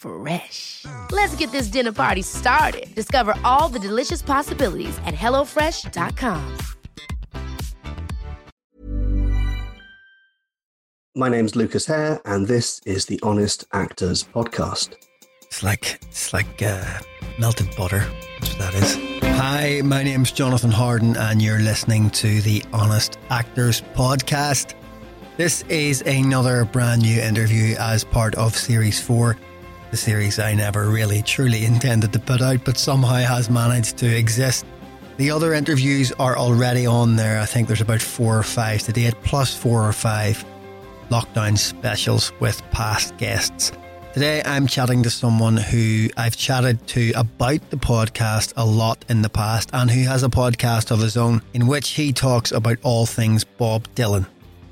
Fresh. Let's get this dinner party started. Discover all the delicious possibilities at hellofresh.com. My name's Lucas Hare, and this is the Honest Actors Podcast. It's like it's like uh, melted butter. That's what that is. Hi, my name's Jonathan Harden, and you're listening to the Honest Actors Podcast. This is another brand new interview as part of Series 4, the series I never really truly intended to put out, but somehow has managed to exist. The other interviews are already on there. I think there's about four or five to date, plus four or five lockdown specials with past guests. Today, I'm chatting to someone who I've chatted to about the podcast a lot in the past and who has a podcast of his own in which he talks about all things Bob Dylan.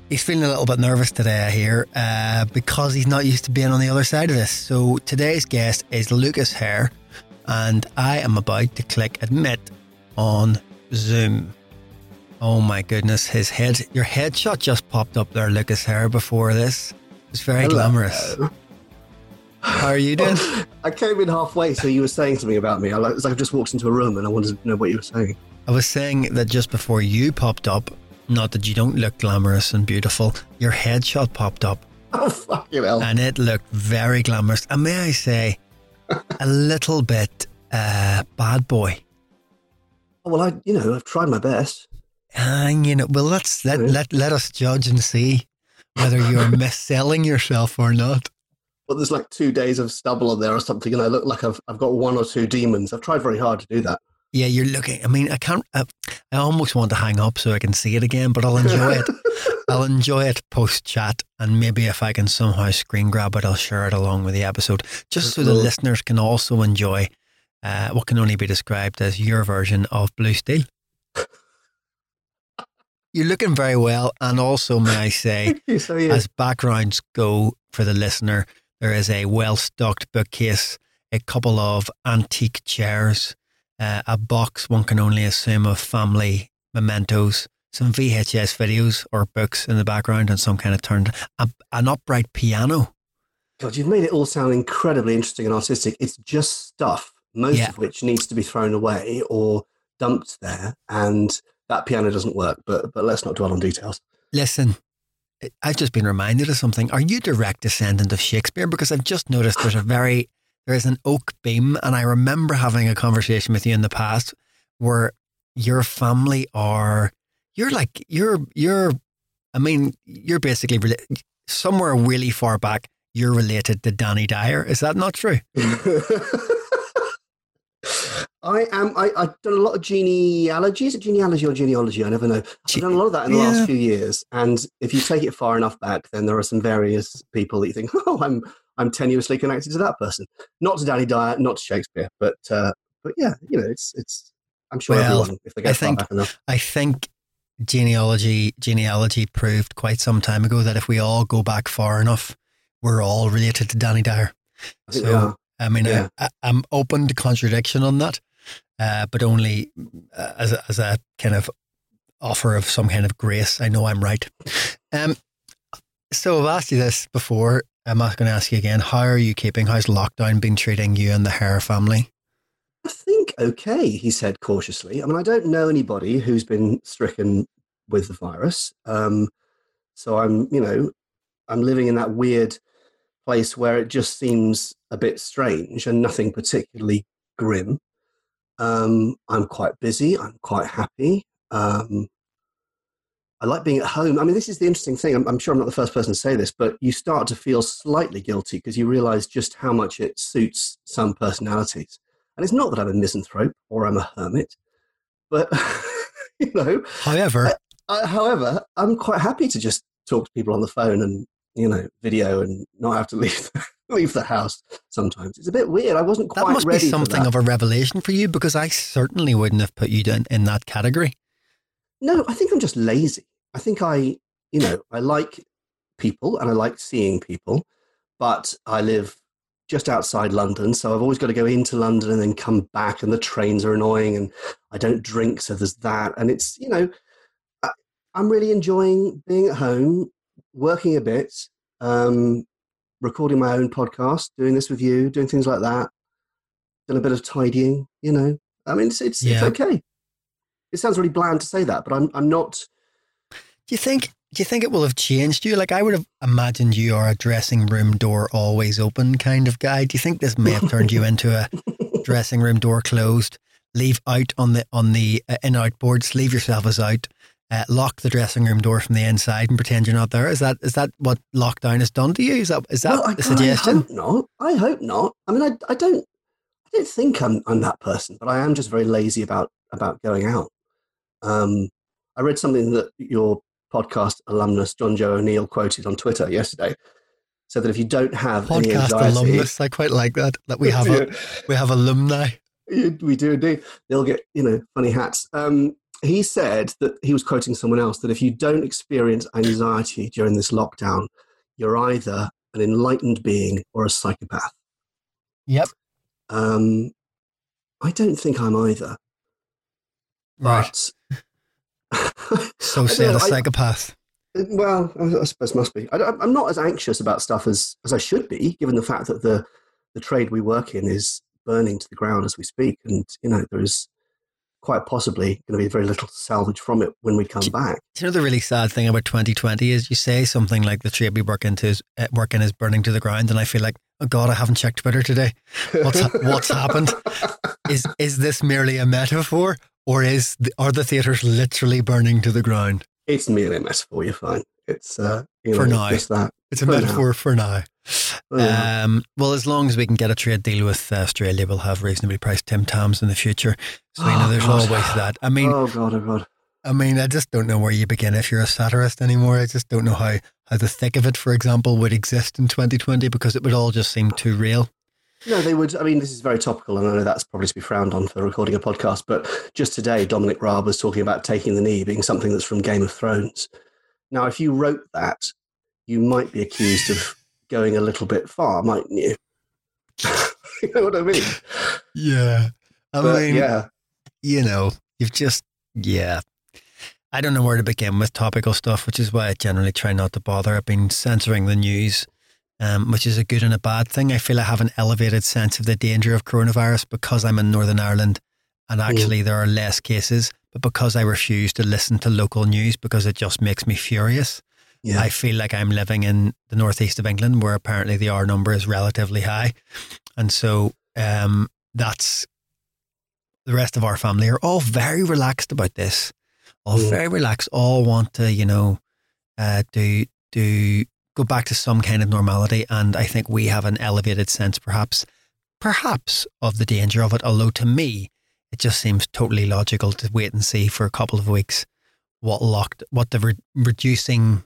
He's feeling a little bit nervous today, I hear, uh, because he's not used to being on the other side of this. So today's guest is Lucas Hare, and I am about to click admit on Zoom. Oh my goodness, his head, your headshot just popped up there, Lucas Hare, before this. It's very Hello. glamorous. How are you doing? I came in halfway, so you were saying something about me. I like, it's like I just walked into a room and I wanted to know what you were saying. I was saying that just before you popped up, not that you don't look glamorous and beautiful, your headshot popped up Oh, fucking hell. and it looked very glamorous. And may I say, a little bit uh, bad boy. well, I, you know, I've tried my best. And you know, well, let's let, let let us judge and see whether you're misselling yourself or not. But there's like two days of stubble on there or something, and I look like I've, I've got one or two demons. I've tried very hard to do that. Yeah, you're looking. I mean, I can't. I, I almost want to hang up so I can see it again, but I'll enjoy it. I'll enjoy it post chat, and maybe if I can somehow screen grab it, I'll share it along with the episode, just so the listeners can also enjoy uh, what can only be described as your version of Blue Steel. You're looking very well, and also, may I say, so yeah. as backgrounds go for the listener, there is a well stocked bookcase, a couple of antique chairs, uh, a box one can only assume of family mementos, some VHS videos or books in the background, and some kind of turned a, an upright piano. God, you've made it all sound incredibly interesting and artistic. It's just stuff, most Yeah. of which needs to be thrown away or dumped there, and that piano doesn't work. But but let's not dwell on details. Listen, I've just been reminded of something. Are you direct descendant of Shakespeare? Because I've just noticed there's a very there is an oak beam, and I remember having a conversation with you in the past where your family are you're like you're you're I mean you're basically somewhere really far back. You're related to Danny Dyer. Is that not true? I am. I, I've done a lot of genealogy. Is it genealogy or genealogy? I never know. I've done a lot of that in the yeah. last few years. And if you take it far enough back, then there are some various people that you think, oh, I'm I'm tenuously connected to that person. Not to Danny Dyer, not to Shakespeare, but uh, but yeah, you know, it's it's. I'm sure Well, everyone, if they I get far think- back enough, I think genealogy genealogy proved quite some time ago that if we all go back far enough, we're all related to Danny Dyer. I so-. I mean, Yeah. I, I, I'm open to contradiction on that, uh, but only uh, as a, as a kind of offer of some kind of grace. I know I'm right. Um, so I've asked you this before. I'm not going to ask you again. How are you keeping? How's lockdown been treating you and the Hare family? I think okay, he said cautiously. I mean, I don't know anybody who's been stricken with the virus. Um, so I'm, you know, I'm living in that weird place where it just seems a bit strange and nothing particularly grim. Um, I'm quite busy. I'm quite happy. Um, I like being at home. I mean, this is the interesting thing. I'm, I'm, sure I'm not the first person to say this, but you start to feel slightly guilty because you realize just how much it suits some personalities. And it's not that I'm a misanthrope or I'm a hermit, but, you know. However, I, I, however, I'm quite happy to just talk to people on the phone and, you know, video and not have to leave leave the house sometimes. It's a bit weird. I wasn't quite That must be something of a revelation for you because I certainly wouldn't have put you in, in that category. No, I think I'm just lazy. I think I, you know, I like people and I like seeing people, but I live just outside London, so I've always got to go into London and then come back, and the trains are annoying, and I don't drink, so there's that, and it's you know, I, am really enjoying being at home, working a bit, um, recording my own podcast, doing this with you, doing things like that, done a bit of tidying, you know. I mean, it's it's, yeah. it's okay. It sounds really bland to say that, but I'm I'm not do you think? Do you think it will have changed you? Like I would have imagined you are a dressing room door always open kind of guy. Do you think this may have turned you into a dressing room door closed? Leave out on the on the uh, in out boards. Leave yourself as out. Uh, lock the dressing room door from the inside and pretend you're not there. Is that is that what lockdown has done to you? Is that is that well, the suggestion? I hope not. I hope not. I mean, I, I don't I don't think I'm I'm that person, but I am just very lazy about about going out. Um, I read something that your podcast alumnus Jonjo O'Neill quoted on Twitter yesterday. Said that if you don't have podcast alumnus, I quite like that. That we have a, we have alumni. We do indeed. They'll get you know funny hats. Um, he said that he was quoting someone else that if you don't experience anxiety during this lockdown, you're either an enlightened being or a psychopath. Yep. Um, I don't think I'm either. Right. But so said a psychopath. I, well, I, suppose must be. I, am not as anxious about stuff as, as I should be, given the fact that the the trade we work in is burning to the ground as we speak, and you know there is quite possibly going to be very little salvage from it when we come do, back. You know the really sad thing about 2020 is you say something like the trade we work into is uh, working is burning to the ground, and I feel like oh god, I haven't checked Twitter today. What's what's happened? Is is this merely a metaphor, or is the, are the theaters literally burning to the ground? It's merely a metaphor. You're fine. It's uh, you know, for now. It's that. It's a for metaphor now. for now. Um, well, as long as we can get a trade deal with Australia, we'll have reasonably priced Tim Tams in the future. So oh, you know, there's God. always that. I mean, oh God, oh God. I mean, I just don't know where you begin if you're a satirist anymore. I just don't know how, how the thick of it, for example, would exist in 2020 because it would all just seem too real. No, they would. I mean, this is very topical, and I know that's probably to be frowned on for recording a podcast. But just today, Dominic Raab was talking about taking the knee being something that's from Game of Thrones. Now, if you wrote that, you might be accused of going a little bit far, mightn't you? you know what I mean? Yeah. I but, mean, yeah. You know, you've just, yeah. I don't know where to begin with topical stuff, which is why I generally try not to bother. I've been censoring the news um, which is a good and a bad thing. I feel I have an elevated sense of the danger of coronavirus because I'm in Northern Ireland and actually mm. there are less cases, but because I refuse to listen to local news because it just makes me furious. Yeah. I feel like I'm living in the northeast of England where apparently the R number is relatively high. And so um, that's the rest of our family are all very relaxed about this, all mm. very relaxed, all want to, you know, uh, do do go back to some kind of normality. And I think we have an elevated sense, perhaps, perhaps, of the danger of it. Although to me, it just seems totally logical to wait and see for a couple of weeks what locked, what the re- reducing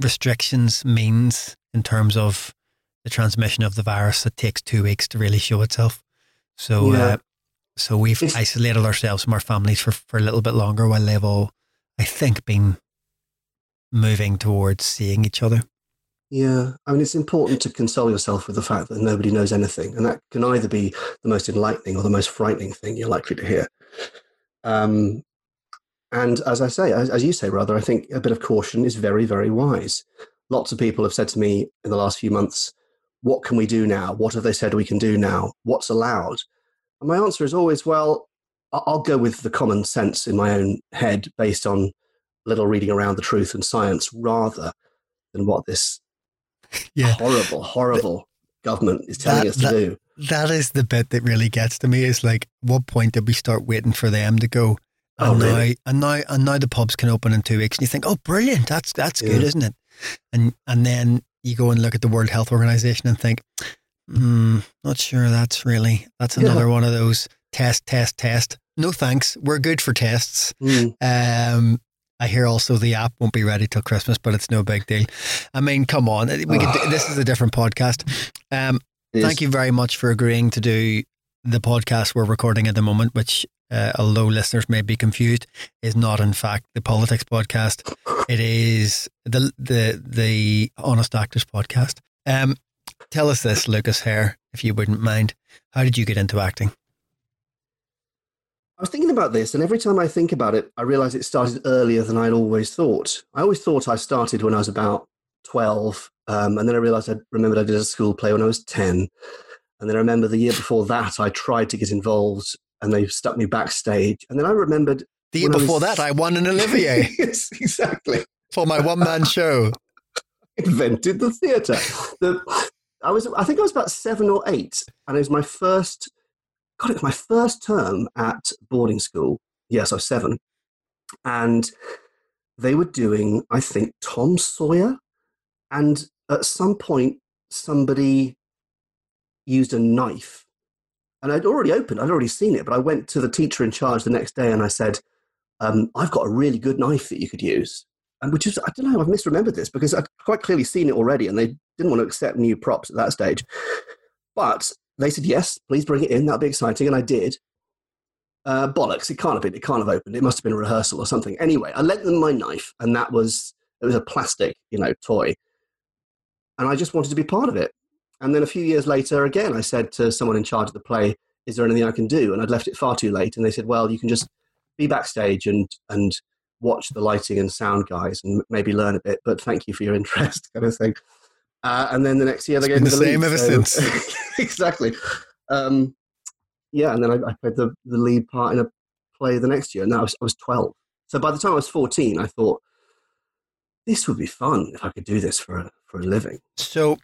restrictions means in terms of the transmission of the virus. It takes two weeks to really show itself. So, yeah. uh, so we've it's, isolated ourselves from our families for, for a little bit longer while they've all, I think, been moving towards seeing each other. Yeah, I mean, it's important to console yourself with the fact that nobody knows anything, and that can either be the most enlightening or the most frightening thing you're likely to hear. Um, and as I say, as, as, you say, rather, I think a bit of caution is very, very wise. Lots of people have said to me in the last few months, "What can we do now? What have they said we can do now? What's allowed?" And my answer is always, "Well, I'll go with the common sense in my own head, based on little reading around the truth and science, rather." than what this yeah. horrible, horrible government is telling that, us to that, do. that is the bit that really gets to me. Is like, what point did we start waiting for them to go? Oh, And now, and now, and now the pubs can open in two weeks, and you think, oh, brilliant! That's that's good, isn't it? And and then you go and look at the World Health Organization and think, hmm, not sure that's really that's Yeah. another one of those test, test, test. No thanks, we're good for tests. Mm. Um, I hear also the app won't be ready till Christmas, but it's no big deal. I mean, come on, we could. this is a different podcast. Um, Thank you very much for agreeing to do the podcast we're recording at the moment, which, uh, although listeners may be confused, is not in fact the politics podcast. It is the the the Honest Actors podcast. Um, tell us this, Lucas Hare, if you wouldn't mind. How did you get into acting? I was thinking about this, and every time I think about it, I realize it started earlier than I'd always thought. I always thought I started when I was about 12, um, and then I realized I remembered I did a school play when I was 10. And then I remember the year before that, I tried to get involved, and they stuck me backstage. And then I remembered. The year before was- that, I won an Olivier yes, exactly. for my one man show. invented the theatre. The, I was, I think I was about seven or eight, and it was my first. God, it was my first term at boarding school. Yes, I was seven, and they were doing, I think, Tom Sawyer, and at some point, somebody used a knife, and I'd already opened, I'd already seen it, but I went to the teacher in charge the next day, and I said, um, "I've got a really good knife that you could use." and which is I don't know I've misremembered this because I'd quite clearly seen it already, and they didn't want to accept new props at that stage. But they said yes, please bring it in. That'd be exciting, and I did. Uh, bollocks! It can't have been. It can't have opened. It must have been a rehearsal or something. Anyway, I lent them my knife, and that was it was a plastic, you know, toy, and I just wanted to be part of it. And then a few years later, again, I said to someone in charge of the play, "Is there anything I can do?" And I'd left it far too late, and they said, "Well, you can just be backstage and and watch the lighting and sound guys and maybe learn a bit, but thank you for your interest, kind of thing. Uh, and then the next year they gave me the the, same lead, ever so- since. exactly. Um, yeah, and then I, I played the, the lead part in a play the next year, and I was, I was 12. So by the time I was 14, I thought, this would be fun if I could do this for a, for a living. So,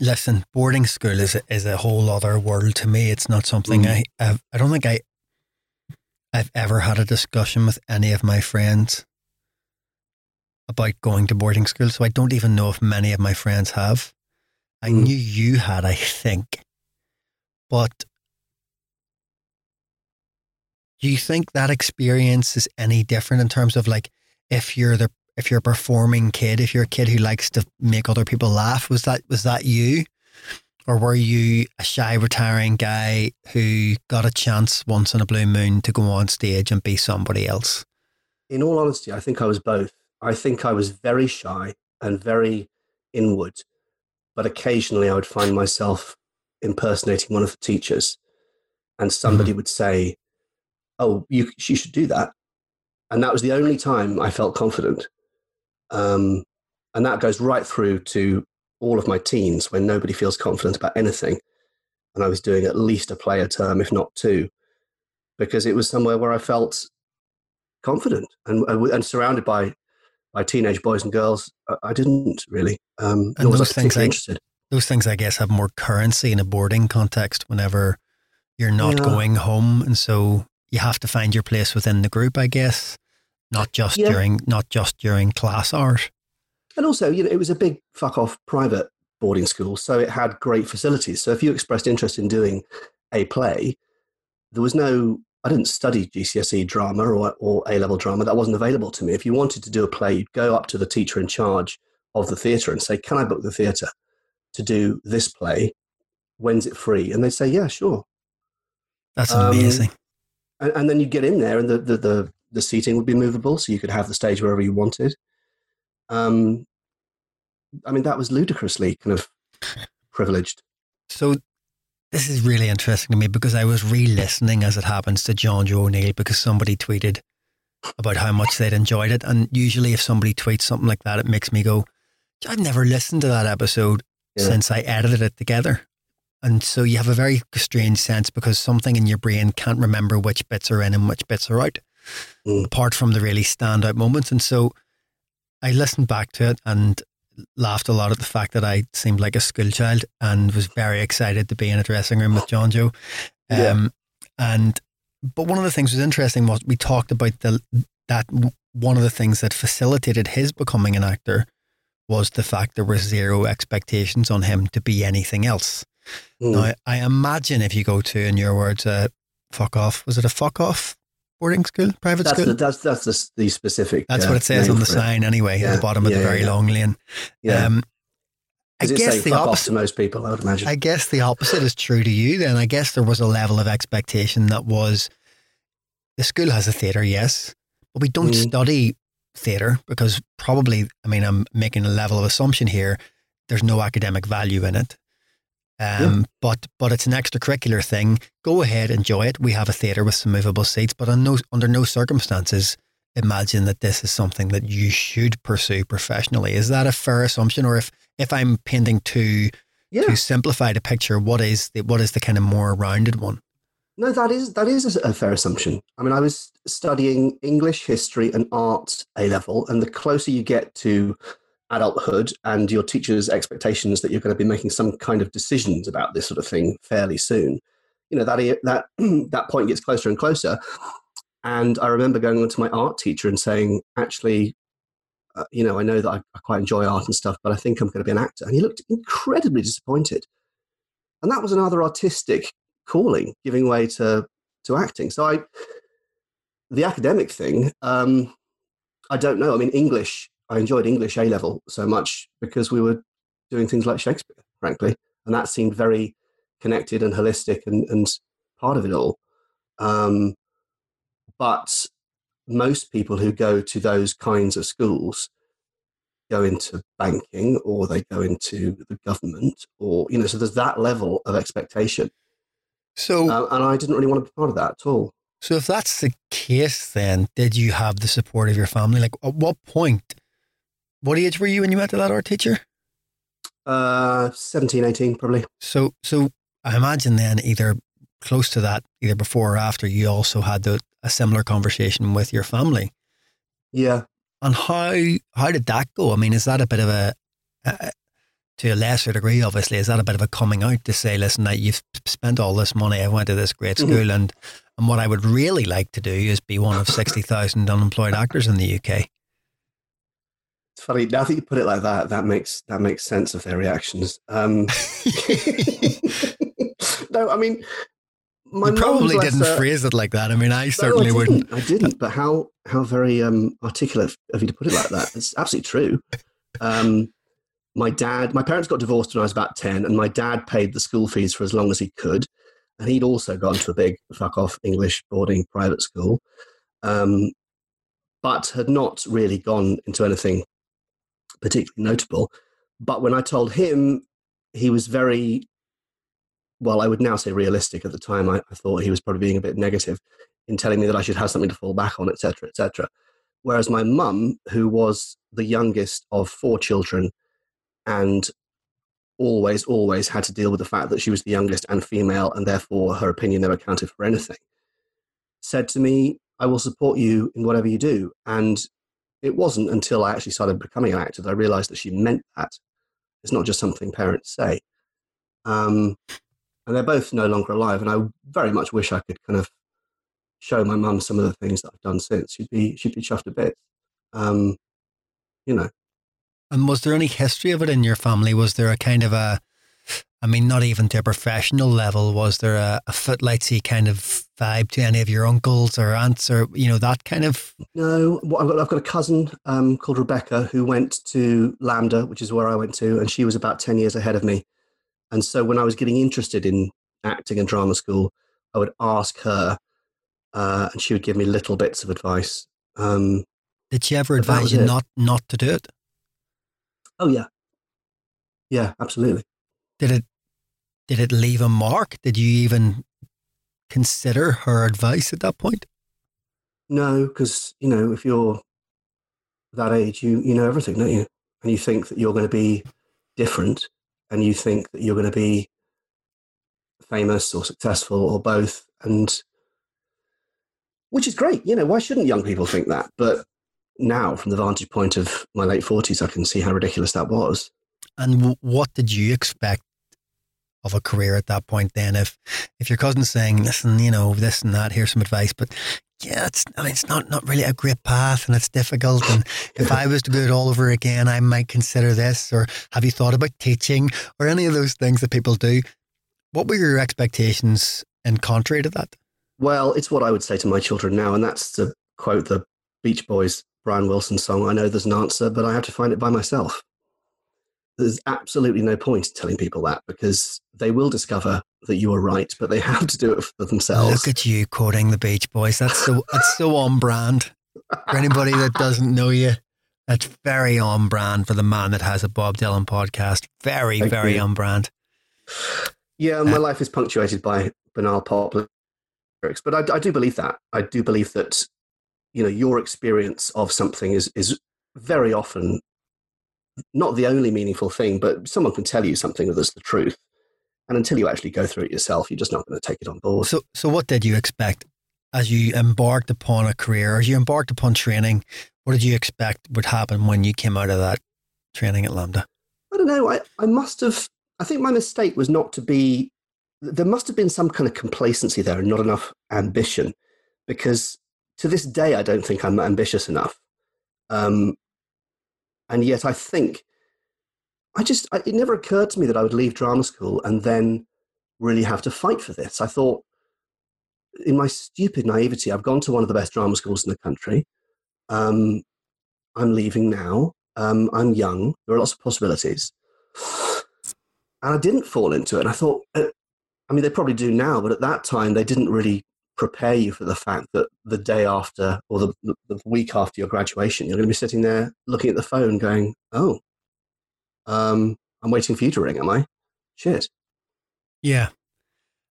listen, boarding school is a, is a whole other world to me. It's not something Mm. I I've, I don't think I I've ever had a discussion with any of my friends about going to boarding school. So I don't even know if many of my friends have. I Mm. knew you had, I think, but. Do you think that experience is any different in terms of like if you're the if you're a performing kid, if you're a kid who likes to make other people laugh, was that was that you? Or were you a shy retiring guy who got a chance once in a blue moon to go on stage and be somebody else? In all honesty, I think I was both. I think I was very shy and very inward, but occasionally I would find myself impersonating one of the teachers, and somebody would say, "Oh, you, she should do that," and that was the only time I felt confident. Um, and that goes right through to all of my teens when nobody feels confident about anything, and I was doing at least a play a term, if not two, because it was somewhere where I felt confident and, and surrounded by by teenage boys and girls. I, I didn't really. Um, And I those things like- interested. Those things, I guess, have more currency in a boarding context whenever you're not Yeah. going home, and so you have to find your place within the group. I guess, not just Yeah. during not just during class hours. And also, you know, it was a big fuck off private boarding school, so it had great facilities. So if you expressed interest in doing a play, there was no. I didn't study GCSE drama or, or A level drama. That wasn't available to me. If you wanted to do a play, you'd go up to the teacher in charge of the theatre and say, "Can I book the theatre to do this play? When's it free?" And they'd say, "Yeah, sure." That's Um, amazing. and, and then you'd get in there and the, the, the, the seating would be movable so you could have the stage wherever you wanted um, i mean that was ludicrously kind of privileged So this is really interesting to me because I was re-listening as it happens to Jonjo O'Neill because somebody tweeted about how much they'd enjoyed it. And usually if somebody tweets something like that, it makes me go, I've never listened to that episode Yeah. since I edited it together. And so you have a very strange sense because something in your brain can't remember which bits are in and which bits are out, Mm. apart from the really standout moments. And so I listened back to it and laughed a lot at the fact that I seemed like a school child and was very excited to be in a dressing room with Jonjo. Um, Yeah. And but one of the things that was interesting was we talked about the that one of the things that facilitated his becoming an actor was the fact there were zero expectations on him to be anything else. Mm. Now, I imagine if you go to, in your words, a fuck off, was it a fuck off boarding school, private that's school? the, that's that's the, the specific. That's uh, what it says on the for it. sign anyway, at the bottom of the very yeah. long lane. Yeah, Um, I guess the opposite. most people. I would imagine. I guess the opposite is true to you. Then I guess there was a level of expectation that was the school has a theatre, yes, but we don't Mhm. study theatre because probably, I mean, I'm making a level of assumption here. There's no academic value in it. Um, but but it's an extracurricular thing. Go ahead, enjoy it. We have a theatre with some movable seats, but no, under no circumstances imagine that this is something that you should pursue professionally. Is that a fair assumption, or if if I'm painting too yeah, to simplify the picture, what is the what is the kind of more rounded one? no, that is that is a fair assumption. I mean, I was studying English, history, and art A level, and the closer you get to adulthood and your teacher's expectations that you're going to be making some kind of decisions about this sort of thing fairly soon, you know that that that point gets closer and closer. And I remember going on to my art teacher and saying, actually, uh, you know, I know that I, I quite enjoy art and stuff, but I think I'm going to be an actor. And he looked incredibly disappointed. And that was another artistic calling, giving way to to acting. So I, the academic thing, um, I don't know. I mean, English. I enjoyed English A level so much because we were doing things like Shakespeare, frankly, and that seemed very connected and holistic and, and part of it all. Um, but most people who go to those kinds of schools go into banking or they go into the government or you know so there's that level of expectation So uh, and i didn't really want to be part of that at all so if that's the case, then did you have the support of your family? Like at what point? What age were you when you met that art teacher? uh 17 18 probably So so I imagine then either close to that, either before or after, you also had the, a similar conversation with your family. yeah And how how did that go? I mean, is that a bit of a, a to a lesser degree, obviously, is that a bit of a coming out to say, listen, that you've spent all this money, I went to this great Mhm. school, and and what I would really like to do is be one of sixty thousand unemployed actors in the UK. Funny now that you put it like that that makes that makes sense of their reactions um no i mean my you probably didn't her- phrase it like that. I mean, I No, certainly I wouldn't. I didn't. But how how very um, articulate of you to put it like that. It's absolutely true. Um, my dad, my parents got divorced when I was about ten, and my dad paid the school fees for as long as he could, and he'd also gone to a big fuck off English boarding private school, um, but had not really gone into anything particularly notable. But when I told him, he was very well, I would now say realistic. At the time, I, I thought he was probably being a bit negative in telling me that I should have something to fall back on, etc., etc. Whereas my mum, who was the youngest of four children, and always, always had to deal with the fact that she was the youngest and female, and therefore her opinion never counted for anything, said to me, "I will support you in whatever you do." And it wasn't until I actually started becoming an actor that I realised that she meant that. It's not just something parents say. Um, and they're both no longer alive. And I very much wish I could kind of show my mum some of the things that I've done since. She'd be she'd be chuffed a bit. Um, you know, And was there any history of it in your family? Was there a kind of a, I mean, not even to a professional level, was there a, a footlightsy kind of vibe to any of your uncles or aunts or, you know, that kind of, no. What I've got I've got a cousin um, called Rebecca who went to LAMDA, which is where I went to, and she was about ten years ahead of me. And so when I was getting interested in acting and drama school, I would ask her, uh, and she would give me little bits of advice. Um, did she ever advise you it. not, not to do it? oh yeah, yeah, absolutely. Did it, did it leave a mark? Did you even consider her advice at that point? No, because you know, if you're that age, you you know everything, don't you? And you think that you're going to be different, and you think that you're going to be famous or successful or both, and which is great. You know, why shouldn't young people think that? But now, from the vantage point of my late 40s, I can see how ridiculous that was. And w- what did you expect of a career at that point then? If if your cousin's saying, listen, you know, this and that, here's some advice, but yeah, it's I mean, it's not, not really a great path and it's difficult. And if I was to do it all over again, I might consider this. Or have you thought about teaching or any of those things that people do? What were your expectations and contrary to that? Well, it's what I would say to my children now, and that's to quote the Beach Boys Brian Wilson song, I know there's an answer, but I have to find it by myself. There's absolutely no point in telling people that because they will discover that you are right, but they have to do it for themselves. Look at you quoting the Beach Boys. That's so that's so on brand. For anybody that doesn't know you, that's very on brand for the man that has a Bob Dylan podcast. Very, Thank very you. on brand. Yeah, my uh, life is punctuated by banal pop lyrics, but I, I do believe that. I do believe that you know your experience of something is is very often not the only meaningful thing, but someone can tell you something that's the truth. And until you actually go through it yourself, you're just not going to take it on board. So, so what did you expect as you embarked upon a career, as you embarked upon training? What did you expect would happen when you came out of that training at LAMDA? I don't know. I, I must have, I think my mistake was not to be, there must have been some kind of complacency there and not enough ambition because to this day, I don't think I'm ambitious enough. Um, and yet, I think I just, I, it never occurred to me that I would leave drama school and then really have to fight for this. I thought, in my stupid naivety, I've gone to one of the best drama schools in the country. Um, I'm leaving now. Um, I'm young. There are lots of possibilities. And I didn't fall into it. And I thought, uh, I mean, they probably do now, but at that time, they didn't really prepare you for the fact that the day after or the, the week after your graduation, you're going to be sitting there looking at the phone going, oh, um, I'm waiting for you to ring, am I? Shit. Yeah.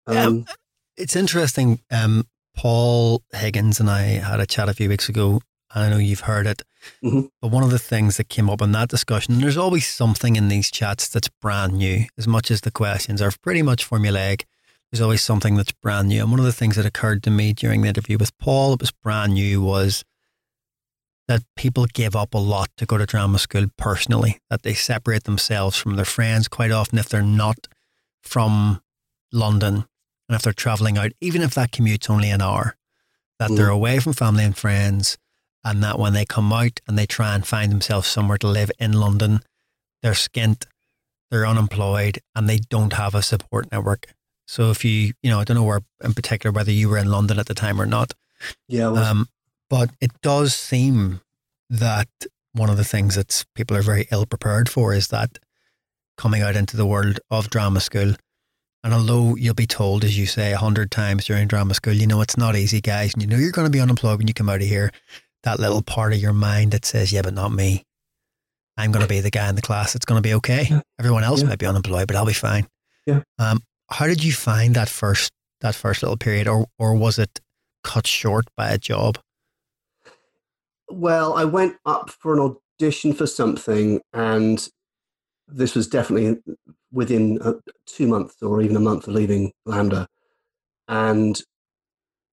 Um, yeah. It's interesting. Um, Paul Higgins and I had a chat a few weeks ago. I know you've heard it, mm-hmm. but one of the things that came up in that discussion, there's always something in these chats that's brand new, as much as the questions are pretty much formulaic there's always something that's brand new. And one of the things that occurred to me during the interview with Paul, it was brand new, was that people give up a lot to go to drama school personally, that they separate themselves from their friends quite often if they're not from London and if they're traveling out, even if that commute's only an hour, that mm. they're away from family and friends and that when they come out and they try and find themselves somewhere to live in London, they're skint, they're unemployed, and they don't have a support network. So if you, you know, I don't know where in particular whether you were in London at the time or not. Yeah. Um, but it does seem that one of the things that people are very ill prepared for is that coming out into the world of drama school. And although you'll be told, as you say, a hundred times during drama school, you know, it's not easy, guys. And you know, you're going to be unemployed when you come out of here. That little part of your mind that says, yeah, but not me. I'm going to be the guy in the class. It's going to be okay. Everyone else yeah. might be unemployed, but I'll be fine. Yeah. Um, how did you find that first that first little period, or or was it cut short by a job? Well, I went up for an audition for something, and this was definitely within uh, two months or even a month of leaving LAMDA. And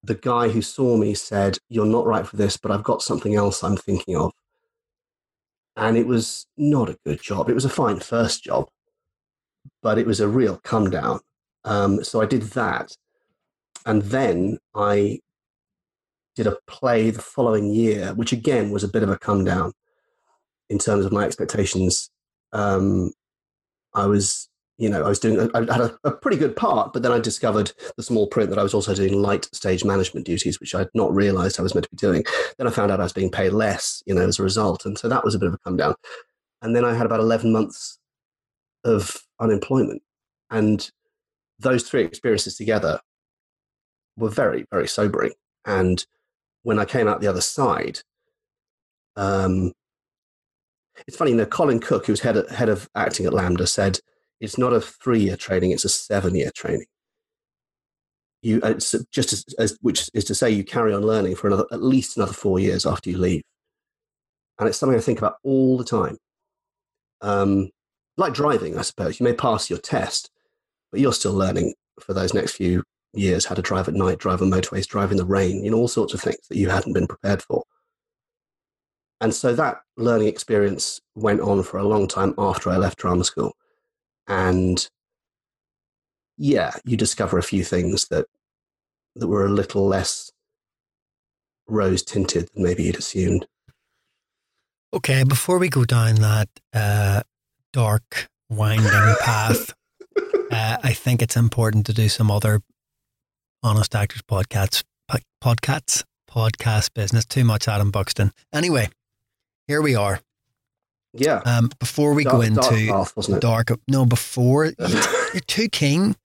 the guy who saw me said, You're not right for this, but I've got something else I'm thinking of. And it was not a good job. It was a fine first job, but it was a real come down. Um, so I did that. And then I did a play the following year, which again was a bit of a come down in terms of my expectations. Um, I was, you know, I was doing, I had a, a, pretty good part, but then I discovered the small print that I was also doing light stage management duties, which I had not realized I was meant to be doing. Then I found out I was being paid less, you know, as a result. And so that was a bit of a come down. And then I had about 11 months of unemployment. And those three experiences together were very, very sobering. And when I came out the other side, um, it's funny, you know, Colin Cook, who's head head of acting at LAMDA, said it's not a three year training, it's a seven year training. You, uh, it's just as, as, which is to say, you carry on learning for another, at least another four years after you leave. And it's something I think about all the time. Um, like driving, I suppose. You may pass your test, but you're still learning for those next few years how to drive at night, drive on motorways, drive in the rain, you know, all sorts of things that you hadn't been prepared for. and so that learning experience went on for a long time after I left drama school. And yeah, you discover a few things that that were a little less rose tinted than maybe you'd assumed. Okay, before we go down that uh, dark, winding path, uh, I think it's important to do some other honest actors podcasts, podcasts, podcast business. Too much Adam Buxton. Anyway, here we are. Yeah. Um, before we Dark- go into dark path, wasn't it? dark, no, before you're too keen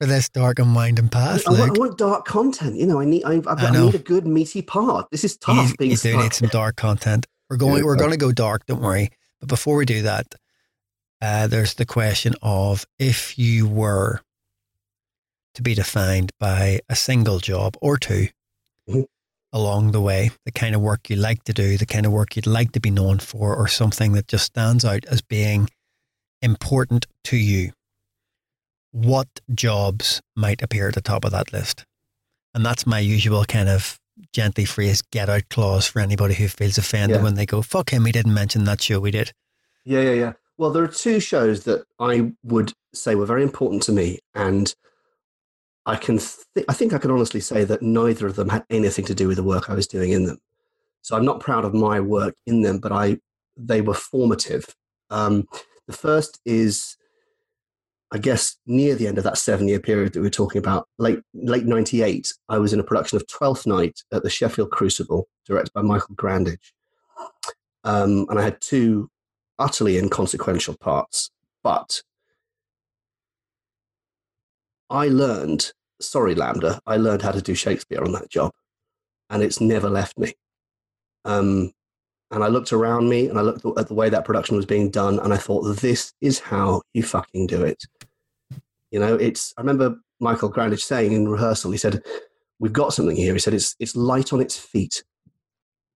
for this dark and winding path. I want, I want dark content. You know, I need. I've, I've I I, need a good meaty part. This is tough. you, being you do stuck. need some dark content. We're going. Yeah. We're going to go dark. Don't worry. But before we do that, uh, there's the question of if you were to be defined by a single job or 2 Mhm. along the way, the kind of work you like to do, the kind of work you'd like to be known for, or something that just stands out as being important to you. What jobs might appear at the top of that list? And that's my usual kind of gently phrased get out clause for anybody who feels offended Yeah. when they go, fuck him, he didn't mention that show we did. Yeah, yeah, yeah. Well, there are two shows that I would say were very important to me, and I can, th- I think I can honestly say that neither of them had anything to do with the work I was doing in them. So I'm not proud of my work in them, but I, they were formative. Um, the first is, I guess, near the end of that seven-year period that we are talking about, late late '98. I was in a production of Twelfth Night at the Sheffield Crucible, directed by Michael Grandage, um, and I had two utterly inconsequential parts. But I learned, sorry, LAMDA, I learned how to do Shakespeare on that job, and it's never left me. Um, and I looked around me and I looked at the way that production was being done, and I thought, this is how you fucking do it. You know, it's, I remember Michael Grandage saying in rehearsal, he said, We've got something here. He said, It's, it's light on its feet.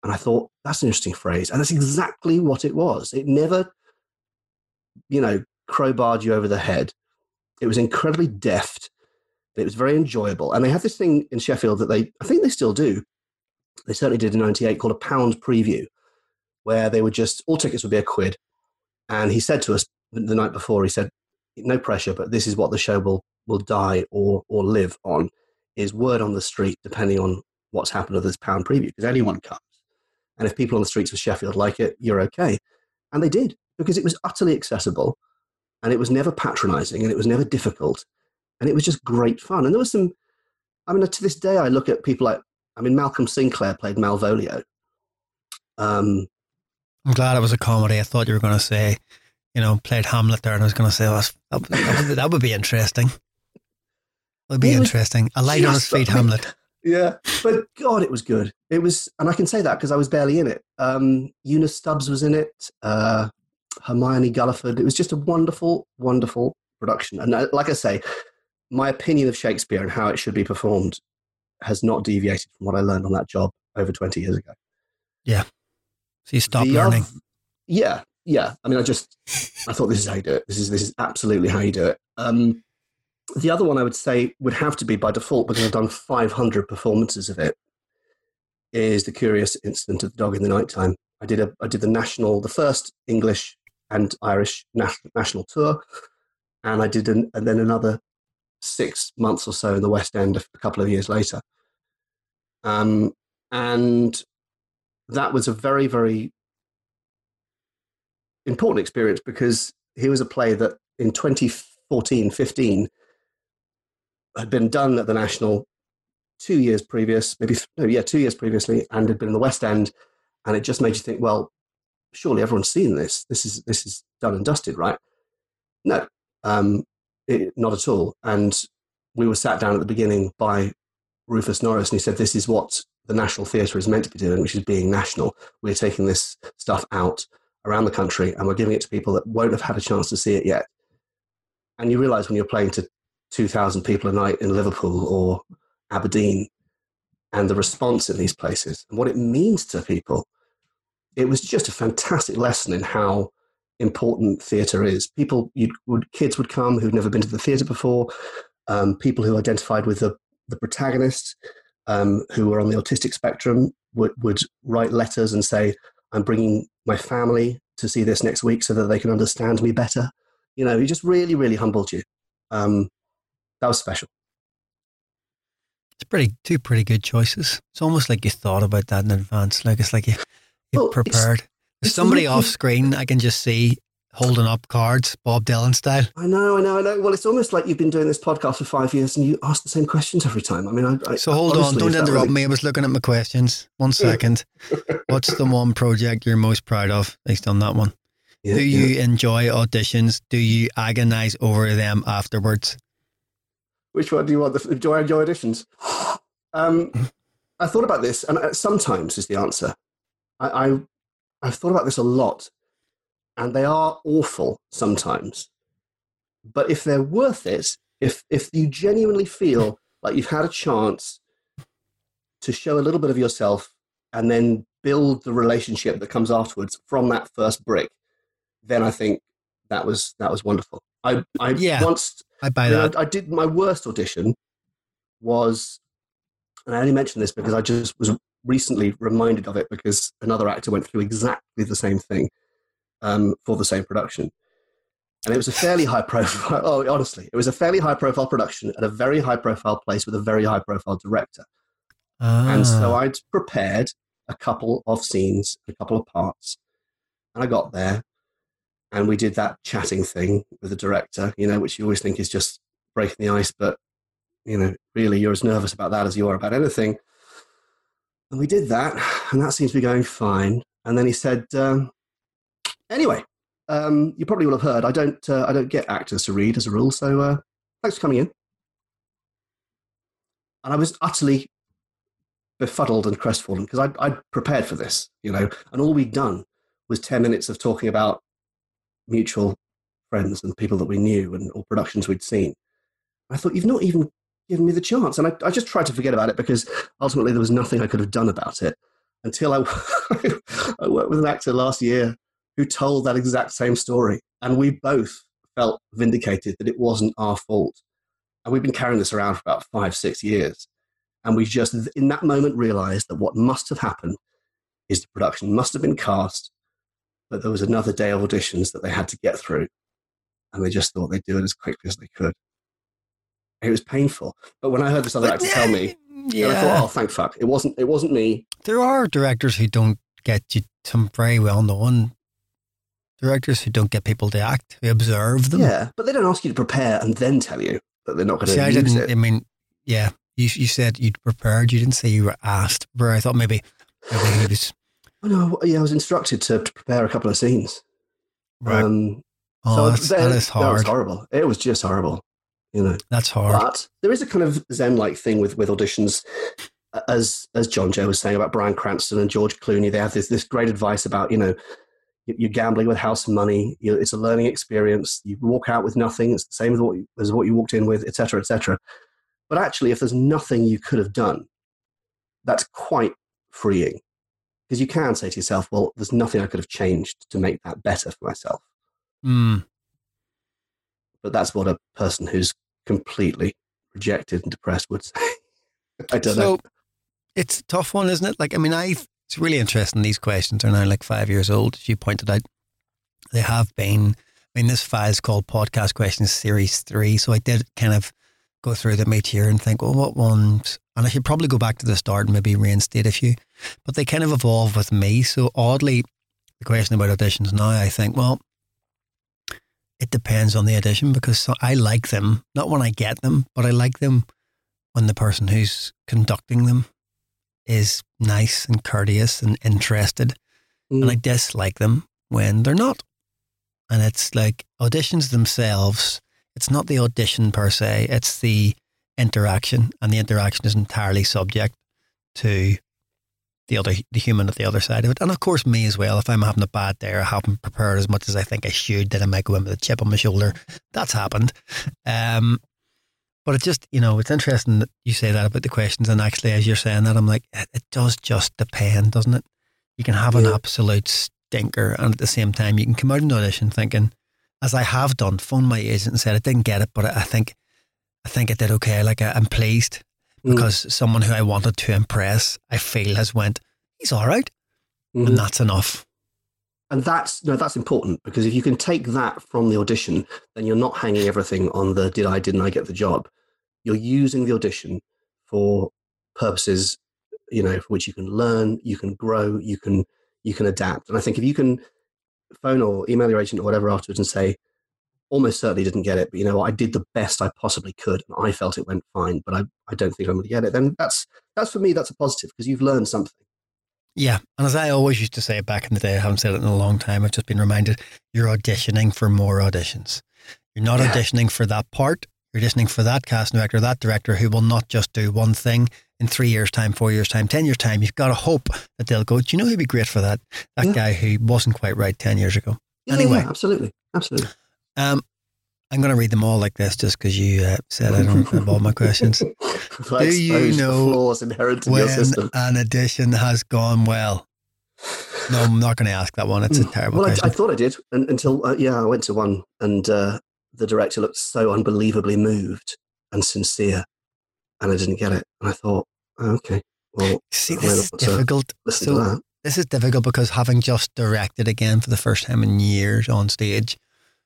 And I thought, that's an interesting phrase. And that's exactly what it was. It never, you know, crowbarred you over the head. It was incredibly deft. It was very enjoyable. And they had this thing in Sheffield that they, I think they still do. They certainly did in 98 called a pound preview, where they would just, all tickets would be a quid. And he said to us the night before, he said, no pressure, but this is what the show will, will die or, or live on is word on the street, depending on what's happened with this pound preview, because anyone comes. And if people on the streets of Sheffield like it, you're okay. And they did, because it was utterly accessible and it was never patronizing and it was never difficult. And it was just great fun. And there was some, I mean, to this day, I look at people like, I mean, Malcolm Sinclair played Malvolio. Um, I'm glad it was a comedy. I thought you were going to say, you know, played Hamlet there, and I was going to say, that, would- that, would be, that would be interesting. It would be It interesting. A light on his feet, Hamlet. Yeah, but God, it was good. It was, and I can say that because I was barely in it. Um, Eunice Stubbs was in it. Uh, Hermione Gulliford. It was just a wonderful, wonderful production. And uh, like I say, my opinion of Shakespeare and how it should be performed has not deviated from what I learned on that job over twenty years ago. Yeah. So you stop The learning. yeah, yeah. I mean, I just, I thought this is how you do it. This is this is absolutely how you do it. Um, the other one I would say would have to be by default because I've done 500 performances of it. Is the curious incident of the dog in the nighttime? I did a I did the national, the first English and Irish nas- national tour, and I did an, and then another six months or so in the West End a couple of years later. Um, and that was a very very important experience because here was a play that in 2014 15 had been done at the National two years previous, maybe no, yeah, two years previously, and had been in the West End, and it just made you think, well, surely everyone's seen this. This is this is done and dusted, right? No, um, it, not at all. And we were sat down at the beginning by Rufus Norris, and he said, "This is what the National Theatre is meant to be doing, which is being national. We're taking this stuff out around the country, and we're giving it to people that won't have had a chance to see it yet." And you realise when you're playing to 2,000 people a night in Liverpool or Aberdeen and the response in these places and what it means to people. It was just a fantastic lesson in how important theatre is. People, would, kids would come who'd never been to the theatre before, um, people who identified with the, the protagonist, um, who were on the autistic spectrum, would, would write letters and say, I'm bringing my family to see this next week so that they can understand me better. You know, he just really, really humbled you. Um, that was special. It's pretty two pretty good choices. It's almost like you thought about that in advance. Like it's like you you Well, prepared. There's somebody off screen I can just see holding up cards, Bob Dylan style. I know, I know, I know. Well, it's almost like you've been doing this podcast for five years and you ask the same questions every time. I mean, I, I So hold on, honestly, don't if interrupt really- me. I was looking at my questions. One second. What's the one project you're most proud of based on that one? Yeah, Do yeah. you enjoy auditions? Do you agonize over them afterwards? Which one do you want? The do I enjoy auditions? Um, I thought about this, and uh, sometimes is the answer. I, I I've thought about this a lot, and they are awful sometimes. But if they're worth it, if if you genuinely feel like you've had a chance to show a little bit of yourself and then build the relationship that comes afterwards from that first brick, then I think that was that was wonderful. I I Yeah. once I buy that. I, I did my worst audition was, and I only mention this because I just was recently reminded of it because another actor went through exactly the same thing um, for the same production, and it was a fairly high profile. Oh, honestly, it was a fairly high profile production at a very high profile place with a very high profile director, and so Ah. I'd prepared a couple of scenes, a couple of parts, and I got there, and we did that chatting thing with the director, you know, which you always think is just breaking the ice, but you know, really, you're as nervous about that as you are about anything. And we did that, and that seems to be going fine. And then he said, um, "Anyway, um, you probably will have heard I don't, uh, I don't get actors to read as a rule, so uh, thanks for coming in." And I was utterly befuddled and crestfallen because I'd, I'd prepared for this, you know, and all we'd done was 10 minutes of talking about mutual friends and people that we knew and or productions we'd seen. I thought, you've not even given me the chance. And I, I just tried to forget about it because ultimately there was nothing I could have done about it until I, I worked with an actor last year who told that exact same story. And we both felt vindicated that it wasn't our fault. And we've been carrying this around for about five, six years. And we just, in that moment, realized that what must have happened is the production must have been cast, but there was another day of auditions that they had to get through. And they just thought they'd do it as quickly as they could. It was painful. But when I heard this other actor tell me, yeah, I thought, oh, thank fuck. It wasn't, it wasn't me. there are directors who don't get you some very well known directors who don't get people to act, who observe them. Yeah. But they don't ask you to prepare and then tell you that they're not going See, to I use didn't. it. I mean, yeah, you you said you'd prepared. You didn't say you were asked. Where I thought maybe, maybe he was no, yeah, I was instructed to, to prepare a couple of scenes. right. Um, oh, so that's, there- that is That was horrible. It was just horrible. You know. That's hard. But there is a kind of zen-like thing with, with auditions, as as Jonjo was saying about Bryan Cranston and George Clooney. They have this this great advice about you know you- you're gambling with house money. You it's a learning experience. You walk out with nothing. It's the same as what you, as what you walked in with, etc., etc. But actually, if there's nothing you could have done, that's quite freeing because you can say to yourself, "Well, there's nothing I could have changed to make that better for myself." Mm. But that's what a person who's completely rejected and depressed would say. I don't so know. it's a tough one, isn't it? Like, I mean, I it's really interesting. These questions are now like five years old, as you pointed out. They have been. I mean, this file is called Podcast Questions Series Three, so I did kind of go through them each year and think, well, what ones? And I should probably go back to the start and maybe reinstate a few. But they kind of evolve with me. So oddly, the question about auditions now, I think, well, it depends on the audition because I like them not when I get them, but I like them when the person who's conducting them is nice and courteous and interested, Mm. and I dislike them when they're not. And it's like auditions themselves. It's not the audition per se. It's the interaction, and the interaction is entirely subject to the other the human at the other side of it, and of course me as well. If I'm having a bad day or I haven't prepared as much as I think I should, then I might go in with a chip on my shoulder. That's happened. Um, but it just you know it's interesting that you say that about the questions, and actually as you're saying that, I'm like it, it does just depend, doesn't it? You can have an absolute stinker, and at the same time you can come out in audition thinking, as I have done, phoned my agent and said I didn't get it, but I think I think I did okay. Like I, I'm pleased Mm. because someone who I wanted to impress, I feel has went, he's all right. Mhm. and that's enough. And that's no, that's important because if you can take that from the audition, then you're not hanging everything on the did I, didn't I get the job. You're using the audition for purposes, you know, for which you can learn, you can grow, you can you can adapt. And I think if you can phone or email your agent or whatever afterwards and say, almost certainly didn't get it, but you know what, I did the best I possibly could and I felt it went fine, but I, I don't think I'm gonna get it, then that's that's for me, that's a positive because you've learned something. Yeah. And as I always used to say back in the day, I haven't said it in a long time. I've just been reminded you're auditioning for more auditions. You're not Yeah. auditioning for that part. You're auditioning for that casting director, that director who will not just do one thing in three years' time, four years' time, 10 years' time. You've got to hope that they'll go, do you know who'd be great for that? That Yeah. guy who wasn't quite right 10 years ago. Yeah, Anyway. yeah, absolutely. Absolutely. Um, I'm going to read them all like this just because you uh, said I don't have all my questions. I Do you know flaws inherent in your when system? an audition has gone well? No, I'm not going to ask that one. It's a terrible Well, I, question. I thought I did un until, uh, yeah, I went to one and uh, the director looked so unbelievably moved and sincere and I didn't get it. And I thought, okay, well, See, this is difficult. So this is difficult because having just directed again for the first time in years on stage,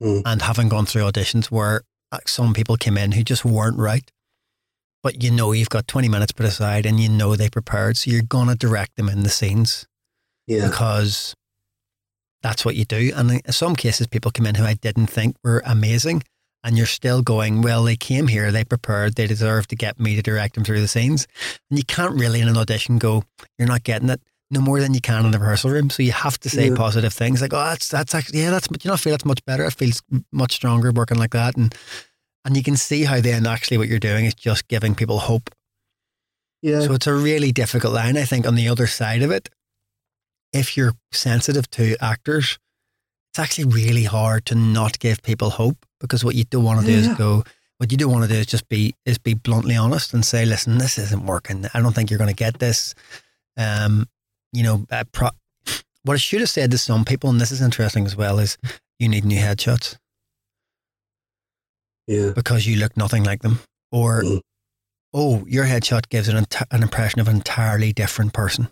Mm. and having gone through auditions where uh, some people came in who just weren't right, but you know you've got twenty minutes put aside, and you know they prepared, so you're gonna direct them in the scenes Yeah. because that's what you do. And in some cases, people come in who I didn't think were amazing. And you're still going, well, they came here, they prepared, they deserve to get me to direct them through the scenes. And you can't really in an audition go, you're not getting it no more than you can in the rehearsal room. So you have to say Yeah. positive things like, oh, that's, that's actually, yeah, that's, you know, I feel that's much better. It feels much stronger working like that. And, and you can see how then actually what you're doing is just giving people hope. Yeah. So it's a really difficult line, I think, on the other side of it. If you're sensitive to actors, it's actually really hard to not give people hope because what you don't want to do Yeah, is go, what you don't want to do is just be is be bluntly honest and say, listen, this isn't working. I don't think you're going to get this. Um, you know, uh, pro- what I should have said to some people, and this is interesting as well, is you need new headshots yeah. because you look nothing like them, or Mm. oh, your headshot gives an, enti- an impression of an entirely different person.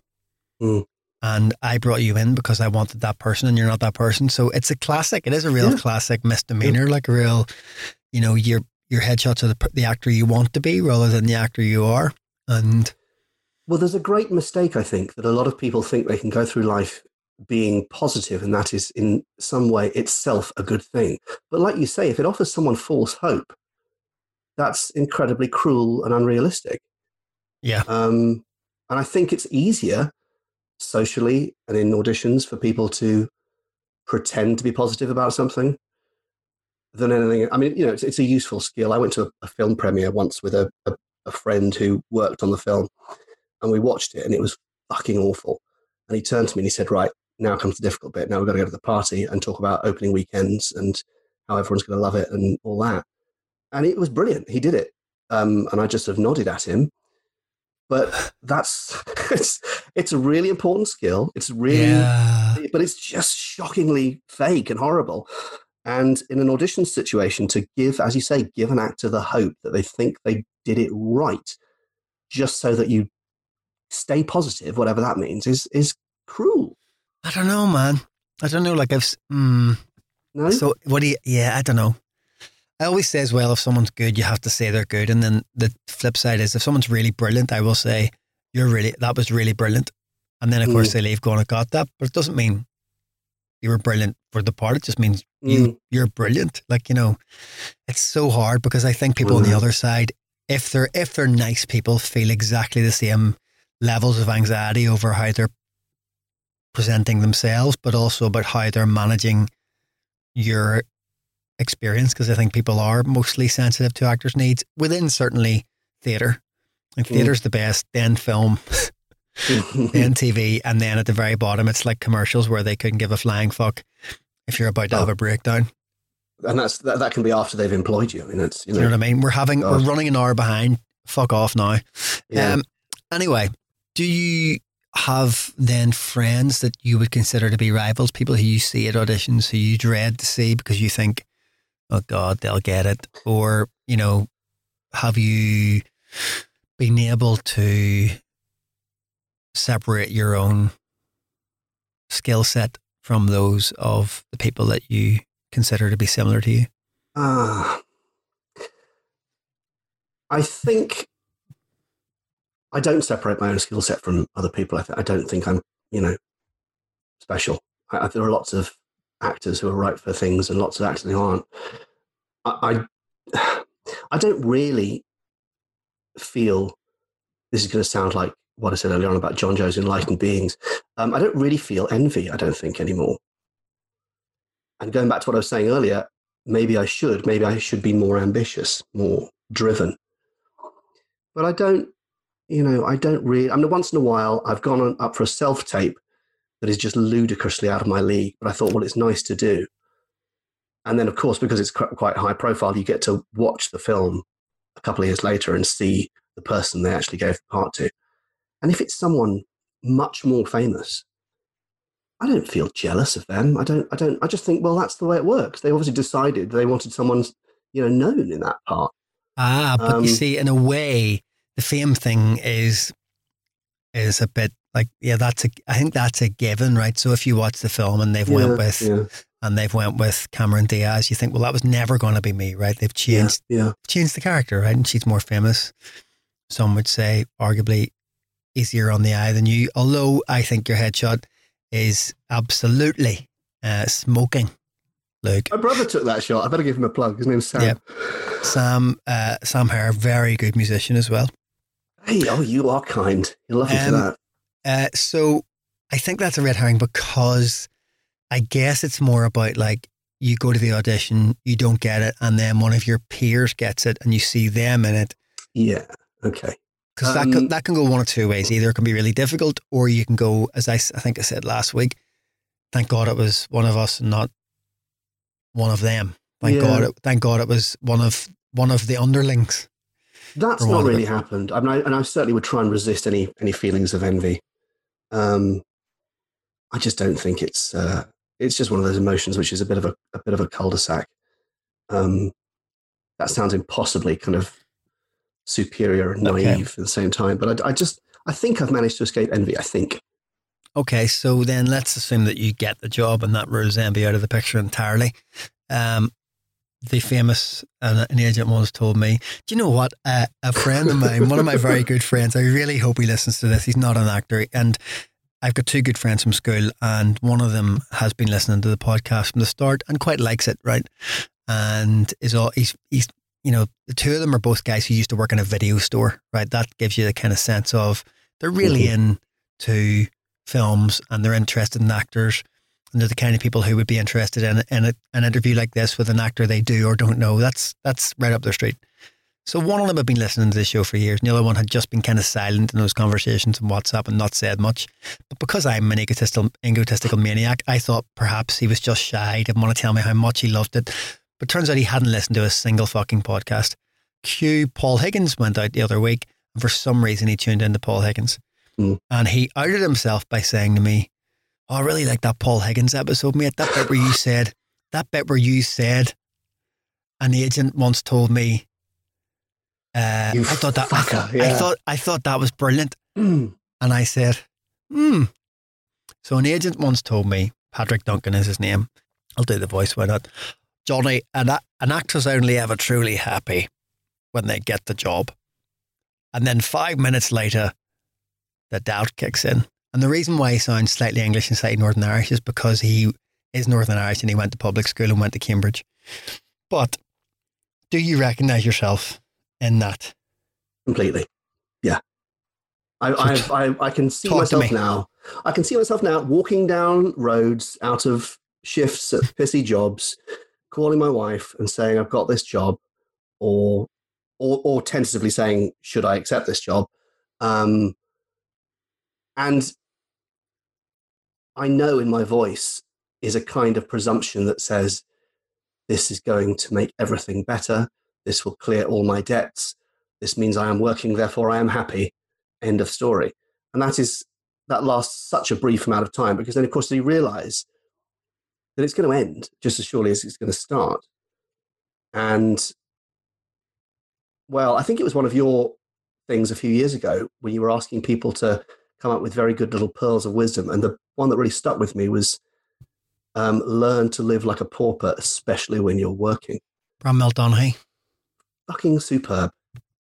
Mm. And I brought you in because I wanted that person, and you're not that person. So it's a classic. It is a real Yeah. classic misdemeanor, like a real, you know, your your headshots are the, the actor you want to be rather than the actor you are. And Well, there's a great mistake, I think, that a lot of people think they can go through life being positive, and that is in some way itself a good thing. But like you say, if it offers someone false hope, that's incredibly cruel and unrealistic. yeah, Um, and I think it's easier socially and in auditions for people to pretend to be positive about something than anything. I mean, you know, it's, it's a useful skill. I went to a, a film premiere once with a, a, a friend who worked on the film, and we watched it, and it was fucking awful. And he turned to me and he said, "Right, now comes the difficult bit. Now we've got to go to the party and talk about opening weekends and how everyone's going to love it and all that." And it was brilliant. He did it, um, and I just sort of nodded at him. But that's it's it's a really important skill. It's really yeah, but it's just shockingly fake and horrible. And in an audition situation, to give, as you say, give an actor the hope that they think they did it right, just so that you stay positive, whatever that means, is is cruel. I don't know, man. I don't know. Like I've, mm, No, So what do you? Yeah, I don't know. I always say as well, if someone's good, you have to say they're good, and then the flip side is if someone's really brilliant, I will say you're really that was really brilliant, and then of course Mm. they leave going, I got that, but it doesn't mean you were brilliant for the part. It just means you Mm. you're brilliant. Like you know, it's so hard because I think people on the Mhm. other side, if they're if they're nice people, feel exactly the same levels of anxiety over how they're presenting themselves, but also about how they're managing your experience. Because I think people are mostly sensitive to actors' needs within certainly theatre. Like Mm. theatre's the best, then film, then TV, and then at the very bottom, it's like commercials where they couldn't give a flying fuck if you're about to have Oh. a breakdown. and that's that, that can be after they've employed you. I mean, it's you know, you know what I mean? We're having we're running an hour behind. Fuck off now. yeah. Um, anyway, do you have then friends that you would consider to be rivals, people who you see at auditions who you dread to see because you think, oh God, they'll get it? Or, you know, have you been able to separate your own skill set from those of the people that you consider to be similar to you? Uh, I think I don't separate my own skill set from other people. I, th- I don't think I'm, you know, special. I, I, there are lots of actors who are right for things and lots of actors who aren't. I, I, I don't really feel this is going to sound like what I said earlier on about Jonjo's enlightened beings. Um, I don't really feel envy, I don't think anymore. And going back to what I was saying earlier, maybe I should, maybe I should be more ambitious, more driven. But I don't, you know, I don't really, I mean, once in a while I've gone on, up for a self tape that is just ludicrously out of my league, but I thought, well, it's nice to do. And then, of course, because it's quite high profile, you get to watch the film a couple of years later and see the person they actually gave the part to. And if it's someone much more famous, I don't feel jealous of them. I don't. I don't. I just think, well, that's the way it works. They obviously decided they wanted someone, you know, known in that part. Ah, but um, you see, in a way, the fame thing is is a bit like yeah, that's a. I think that's a given, right? So if you watch the film and they've yeah, went with yeah. and they've went with Cameron Diaz, you think, well, that was never going to be me, right? They've changed, yeah, yeah. changed the character, right? And she's more famous. Some would say, arguably, easier on the eye than you. Although I think your headshot is absolutely uh, smoking. Luke. My brother took that shot. I better give him a plug. His name's Sam. Yep. Sam uh, Sam Hare, very good musician as well. Hey, oh, you are kind. You're lucky um, for that. Uh, so I think that's a red herring because I guess it's more about like you go to the audition, you don't get it, and then one of your peers gets it, and you see them in it. Yeah. Okay because um, that can, that can go one of two ways. Either it can be really difficult, or you can go, as I, I think I said last week. Thank God it was one of us and not one of them. Thank yeah. God, it, thank God it was one of one of the underlings. That's not really happened. I mean, I, and I certainly would try and resist any any feelings of envy. Um, I just don't think it's uh, it's just one of those emotions which is a bit of a, a bit of a cul-de-sac. Um, that sounds impossibly kind of superior and naive okay. at the same time. But I, I just, I think I've managed to escape envy. I think. Okay, so then let's assume that you get the job and that rules envy out of the picture entirely. Um, the famous an agent once told me, "Do you know what? Uh, a friend of mine, one of my very good friends, I really hope he listens to this. He's not an actor, and I've got two good friends from school, and one of them has been listening to the podcast from the start and quite likes it, right? And is all he's he's you know, the two of them are both guys who used to work in a video store, right? That gives you the kind of sense of they're really mm-hmm. into films and they're interested in actors. And they're the kind of people who would be interested in, in a, an interview like this with an actor they do or don't know. That's that's right up their street. So one of them had been listening to the show for years, and the other one had just been kind of silent in those conversations on WhatsApp and not said much. But because I'm an egotistical, egotistical maniac, I thought perhaps he was just shy, didn't want to tell me how much he loved it. But turns out he hadn't listened to a single fucking podcast. Q Paul Higgins went out the other week, and for some reason he tuned into Paul Higgins. Mm. And he outed himself by saying to me, oh, I really like that Paul Higgins episode, mate. That bit where you said, that bit where you said, an agent once told me, uh, I thought that I thought, yeah. I thought I thought that was brilliant. Mm. And I said, hmm. So an agent once told me, Patrick Duncan is his name. I'll do the voice, why not? Johnny, an, an actor's only ever truly happy when they get the job. And then five minutes later, the doubt kicks in. And the reason why he sounds slightly English and slightly Northern Irish is because he is Northern Irish and he went to public school and went to Cambridge. But do you recognize yourself in that? Completely. Yeah. I, I, I, I can see myself now. I can see myself now walking down roads out of shifts at pissy jobs, calling my wife and saying I've got this job, or or, or tentatively saying should I accept this job, um, and I know in my voice is a kind of presumption that says this is going to make everything better. This will clear all my debts. This means I am working, therefore I am happy. End of story. And that is that lasts such a brief amount of time because then, of course, you realize that it's going to end just as surely as it's going to start. And well, I think it was one of your things a few years ago when you were asking people to come up with very good little pearls of wisdom. And the one that really stuck with me was um, learn to live like a pauper, especially when you're working. Bramwell Donaghy. Fucking superb.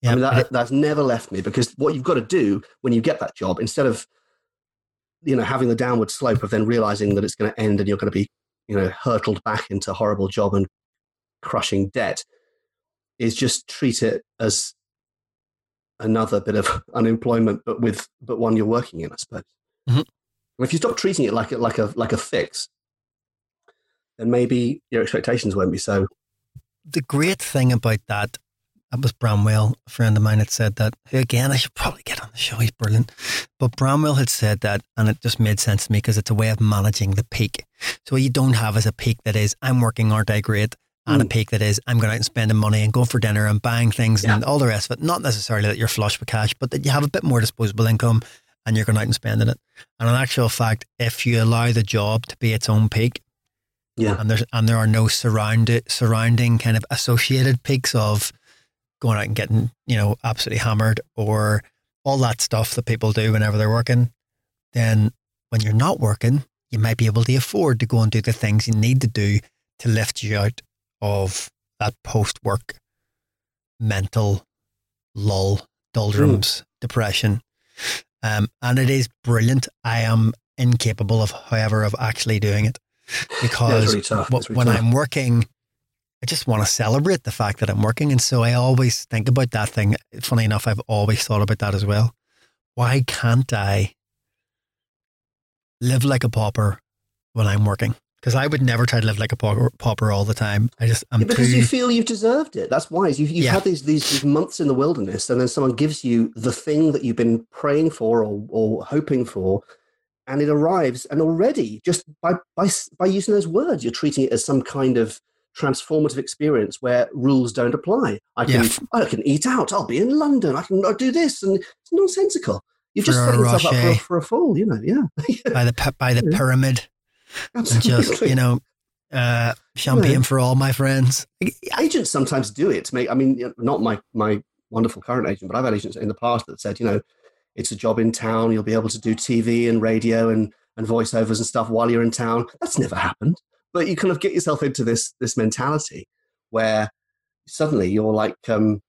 Yeah, I mean, that, that's never left me because what you've got to do when you get that job, instead of you know having the downward slope of then realizing that it's going to end and you're going to be you know hurtled back into horrible job and crushing debt, is just treat it as another bit of unemployment, but with but one you're working in, I suppose. Mhm. If you stop treating it like a like a like a fix, then maybe your expectations won't be so. the great thing about that, that was Bramwell, a friend of mine had said that, who again, I should probably get on the show, he's brilliant. But Bramwell had said that, and it just made sense to me because it's a way of managing the peak. So what you don't have is a peak that is, I'm working, aren't I great? And a Mm. peak that is, I'm going out and spending money and going for dinner and buying things and all the rest of it. Not necessarily that you're flush with cash, but that you have a bit more disposable income and you're going out and spending it. And in actual fact, if you allow the job to be its own peak, Yeah. and there's and there are no surrounded surrounding kind of associated peaks of going out and getting you know absolutely hammered or all that stuff that people do whenever they're working then when you're not working you might be able to afford to go and do the things you need to do to lift you out of that post work mental lull doldrums depression um, and it is brilliant i am incapable of however of actually doing it because really wh- really when tough. I'm working, I just want to celebrate the fact that I'm working. And so I always think about that thing. Funny enough, I've always thought about that as well. Why can't I live like a pauper when I'm working? Because I would never try to live like a pauper, pauper all the time. I just, I'm Yeah, because too. you feel you've deserved it. That's why you've, you've Yeah. had these, these these months in the wilderness, and then someone gives you the thing that you've been praying for or, or hoping for, and it arrives, and already just by by by using those words, you're treating it as some kind of transformative experience where rules don't apply. I can Yeah. I can eat out. I'll be in London. I can I'll do this, and it's nonsensical. You've just set yourself up for for a fall. You know, yeah, by the by the pyramid absolutely. just you know uh champagne for all my friends. Agents sometimes do it. To make i mean not my my wonderful current agent but i've had agents in the past that said you know it's a job in town. You'll be able to do tv and radio and and voiceovers and stuff while you're in town. That's never happened. But you kind of get yourself into this this mentality where suddenly you're like um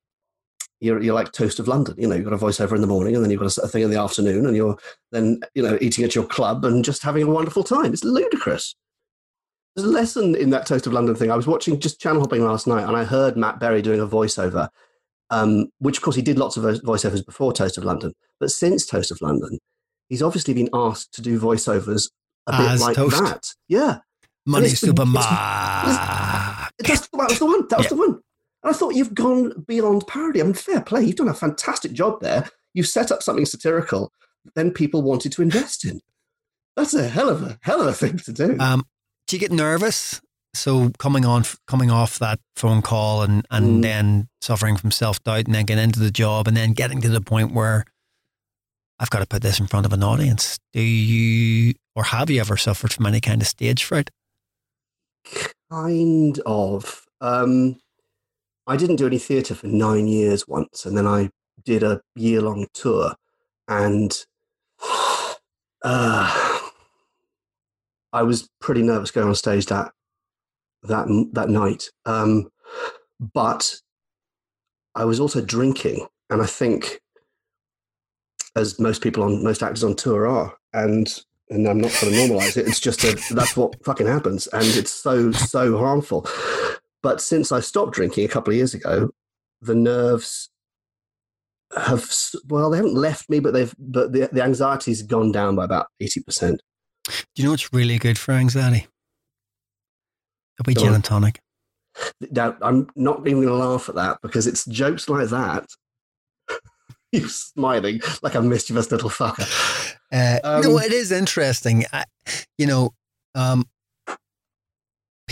you're, you're like toast of london you know you've got a voiceover in the morning and then you've got a, thing in the afternoon and you're then you know eating at your club and just having a wonderful time it's ludicrous there's a lesson in that Toast of London thing. I was watching just channel hopping last night, and I heard Matt Berry doing a voiceover, um, which of course he did lots of voiceovers before Toast of London, but since Toast of London, he's obviously been asked to do voiceovers a bit As like Toast. that. Yeah, money supermarket that's, that was the one. That was Yeah. the one. And I thought you've gone beyond parody. I mean, fair play. You've done a fantastic job there. You've set up something satirical that then people wanted to invest in. That's a hell of a hell of a thing to do. Um, do you get nervous? So coming on, coming off that phone call and and Mm. then suffering from self doubt, and then getting into the job, and then getting to the point where I've got to put this in front of an audience. Do you, or have you ever suffered from any kind of stage fright? kind of. Um, I didn't do any theatre for nine years once, and then I did a year long tour, and uh, I was pretty nervous going on stage that that that night. Um, but I was also drinking, and I think, as most people on most actors on tour are, and and I'm not going to normalize it. It's just a that's what fucking happens, and it's so so harmful. But since I stopped drinking a couple of years ago, the nerves have well, they haven't left me, but they've but the the anxiety's gone down by about eighty percent. Do you know what's really good for anxiety? A wee gin and tonic. Now, I'm not even going to laugh at that because it's jokes like that. You're smiling like a mischievous little fucker. Uh, no, Um, it is interesting. I, you know, um,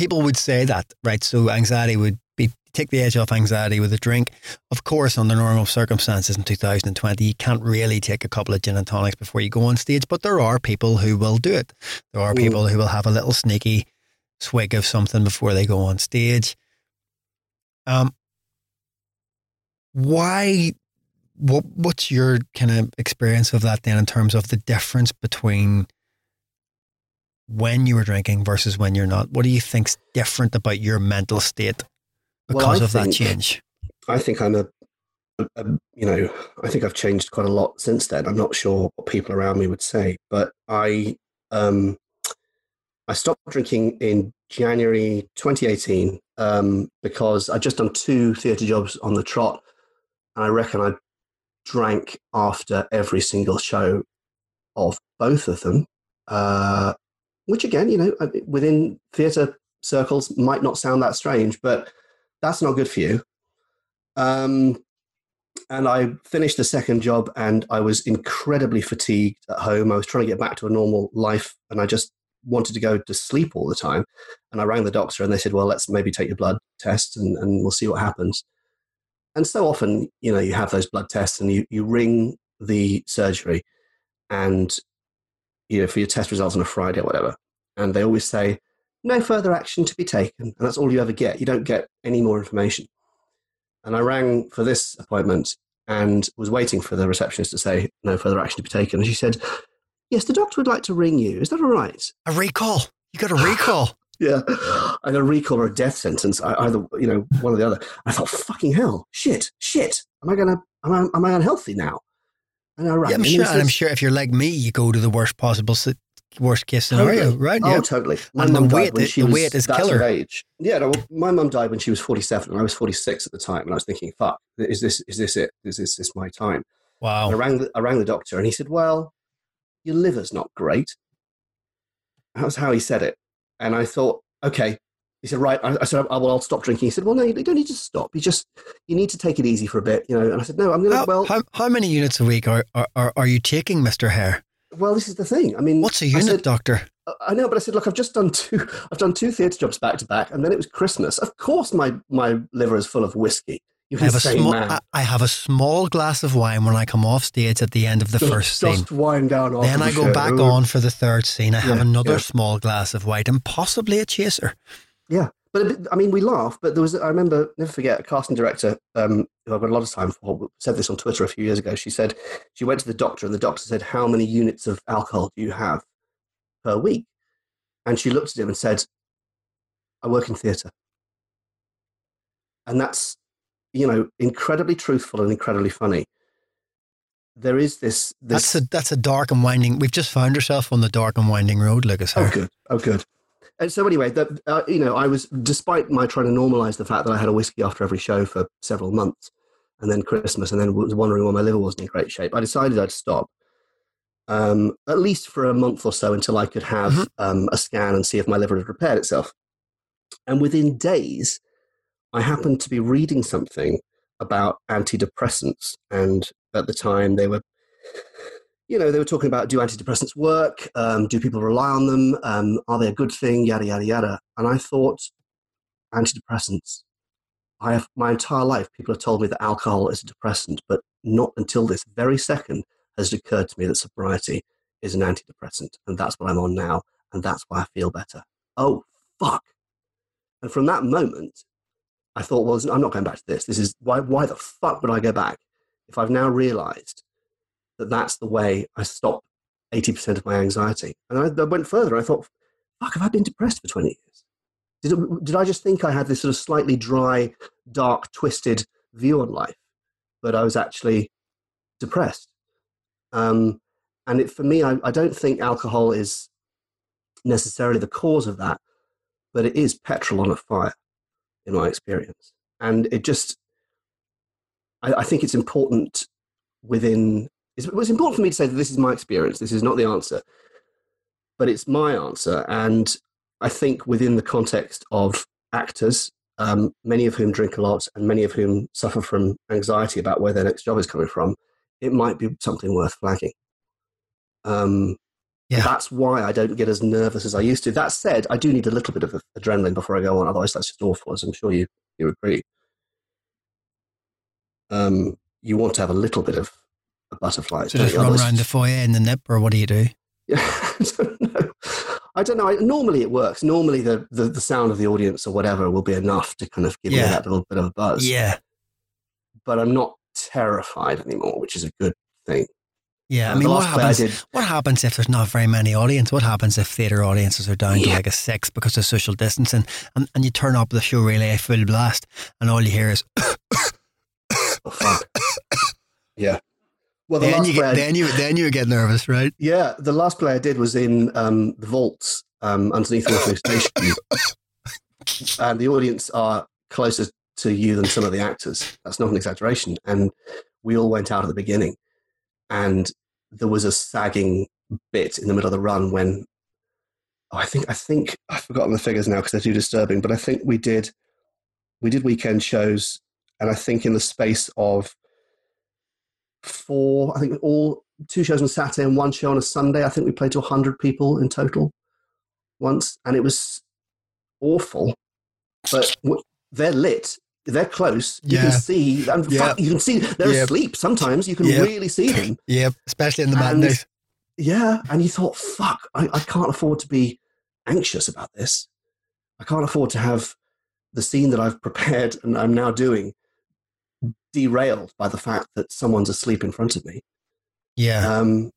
people would say that, right? So anxiety would be take the edge off anxiety with a drink. Of course, under normal circumstances in 2020, you can't really take a couple of gin and tonics before you go on stage, but there are people who will do it. There are Mm. people who will have a little sneaky swig of something before they go on stage. Um, why what what's your kind of experience of that then in terms of the difference between when you were drinking versus when you're not? What do you think's different about your mental state because Well, of that change? I think I'm a, a, a- you know, I think I've changed quite a lot since then. I'm not sure what people around me would say, but I, um, I stopped drinking in January 2018 um, because I'd just done two theatre jobs on the trot, and I reckon I drank after every single show of both of them. Uh, which again, you know, uh, within theatre circles might not sound that strange, but that's not good for you. Um, and I finished the second job and I was incredibly fatigued at home. I was trying to get back to a normal life and I just wanted to go to sleep all the time. And I rang the doctor and they said, well, let's maybe take your blood test and, and we'll see what happens. And so often, you know, you have those blood tests and you, you ring the surgery and, you know, for your test results on a Friday or whatever. And they always say, no further action to be taken. And that's all you ever get. You don't get any more information. And I rang for this appointment and was waiting for the receptionist to say no further action to be taken. And she said, Yes, the doctor would like to ring you. Is that all right? A recall. You got a recall. Yeah. I got a recall or a death sentence, either, you know, one or the other. I thought, fucking hell, shit, shit. Am I going to, am I, am I unhealthy now? And I yeah, I'm sure. And I'm sure if you're like me, you go to the worst possible, worst case scenario, Totally. right? Oh, yeah. totally. My And the died weight- when the- she the was weight is killer. age. Yeah, no, my mum died when she was 47 and I was 46 at the time. And I was thinking, fuck, is this, is this it? Is this, this my time? And I Wow. rang, the, I rang the doctor and he said, Well, your liver's not great. That was how he said it. And I thought, Okay. He said, Right. I, I said, oh, Well, I'll stop drinking. He said, Well, no, you don't need to stop. You just, you need to take it easy for a bit, you know. And I said, No, I'm going to, well, how, how many units a week are, are, are, you taking, Mr. Hare? well, this is the thing. I mean, What's a unit, said- doctor? I know, but I said, look, I've just done two. I've done two theatre jobs back to back, and then it was Christmas. Of course, my my liver is full of whiskey. You I have, a small. I, I have a small glass of wine when I come off stage at the end of the Just- first scene. just wind down. Then the I go show. back on for the third scene. I have another yeah. small glass of white and possibly a chaser. Yeah, but a bit- I mean, we laugh, but there was. I remember, never forget, a casting director um, who I've got a lot of time for said this on Twitter a few years ago. She said she went to the doctor, and the doctor said, "How many units of alcohol do you have per week?" And she looked at him and said, "I work in theatre," and that's you know incredibly truthful and incredibly funny. There is this. this That's a that's a dark and winding. We've just found ourselves on the dark and winding road, Lucas. Oh, good. Oh, good. And so anyway, that uh, you know, I was despite my trying to normalize the fact that I had a whiskey after every show for several months, and then Christmas, and then was wondering why my liver wasn't in great shape. I decided I'd stop, um, at least for a month or so until I could have Mhm. um, a scan and see if my liver had repaired itself. And within days, I happened to be reading something about antidepressants, and at the time they were you know, they were talking about do antidepressants work? Um, do people rely on them? Um, are they a good thing? Yada, yada, yada. And I thought, antidepressants. I have my entire life, people have told me that alcohol is a depressant, but not until this very second has it occurred to me that sobriety is an antidepressant. And that's what I'm on now. And that's why I feel better. Oh, fuck. And from that moment, I thought, well, I'm not going back to this. This is why, why the fuck would I go back if I've now realized that that's the way I stop 80% of my anxiety. And I, I went further. I thought, fuck, have I been depressed for 20 years? Did, did I just think I had this sort of slightly dry, dark, twisted view on life? But I was actually depressed. Um, and it, for me, I, I don't think alcohol is necessarily the cause of that, but it is petrol on a fire, in my experience. And it just, I, I think it's important within it's, it was important for me to say that this is my experience. This is not the answer, but it's my answer. And I think within the context of actors, um, many of whom drink a lot and many of whom suffer from anxiety about where their next job is coming from, it might be something worth flagging. Um, Yeah. That's why I don't get as nervous as I used to. That said, I do need a little bit of adrenaline before I go on. Otherwise, that's just awful, as I'm sure you, you agree. Um, you want to have a little bit of a butterfly. So just run around the foyer in the nip, or what do you do? yeah, I don't know. I don't know. I, normally it works. Normally the, the, the sound of the audience or whatever will be enough to kind of give Yeah. me that little bit of a buzz. Yeah. But I'm not terrified anymore, which is a good thing. Yeah, I mean, what I happens? did- What happens if there's not very many audience? What happens if theatre audiences are down to like a six because of social distancing, and, and you turn up the show really full blast, and all you hear is Oh, fuck. yeah. Well, the then you get then you then you get nervous, right? yeah, the last play I did was in um, the vaults um, underneath Waterloo Station, and the audience are closer to you than some of the actors. That's not an exaggeration. And we all went out at the beginning, and there was a sagging bit in the middle of the run when oh, I think I think I've forgotten the figures now because they're too disturbing. But I think we did we did weekend shows, and I think in the space of four, I think all two shows on Saturday and one show on a Sunday. I think we played to hundred people in total once, and it was awful. But they're lit. They're close. You Yeah. can see. And fuck, you can see they're Yeah. asleep. Sometimes you can Yeah. really see them. Yeah, especially in the madness. Yeah, and you thought, fuck, I, I can't afford to be anxious about this. I can't afford to have the scene that I've prepared and I'm now doing derailed by the fact that someone's asleep in front of me. Yeah, Um,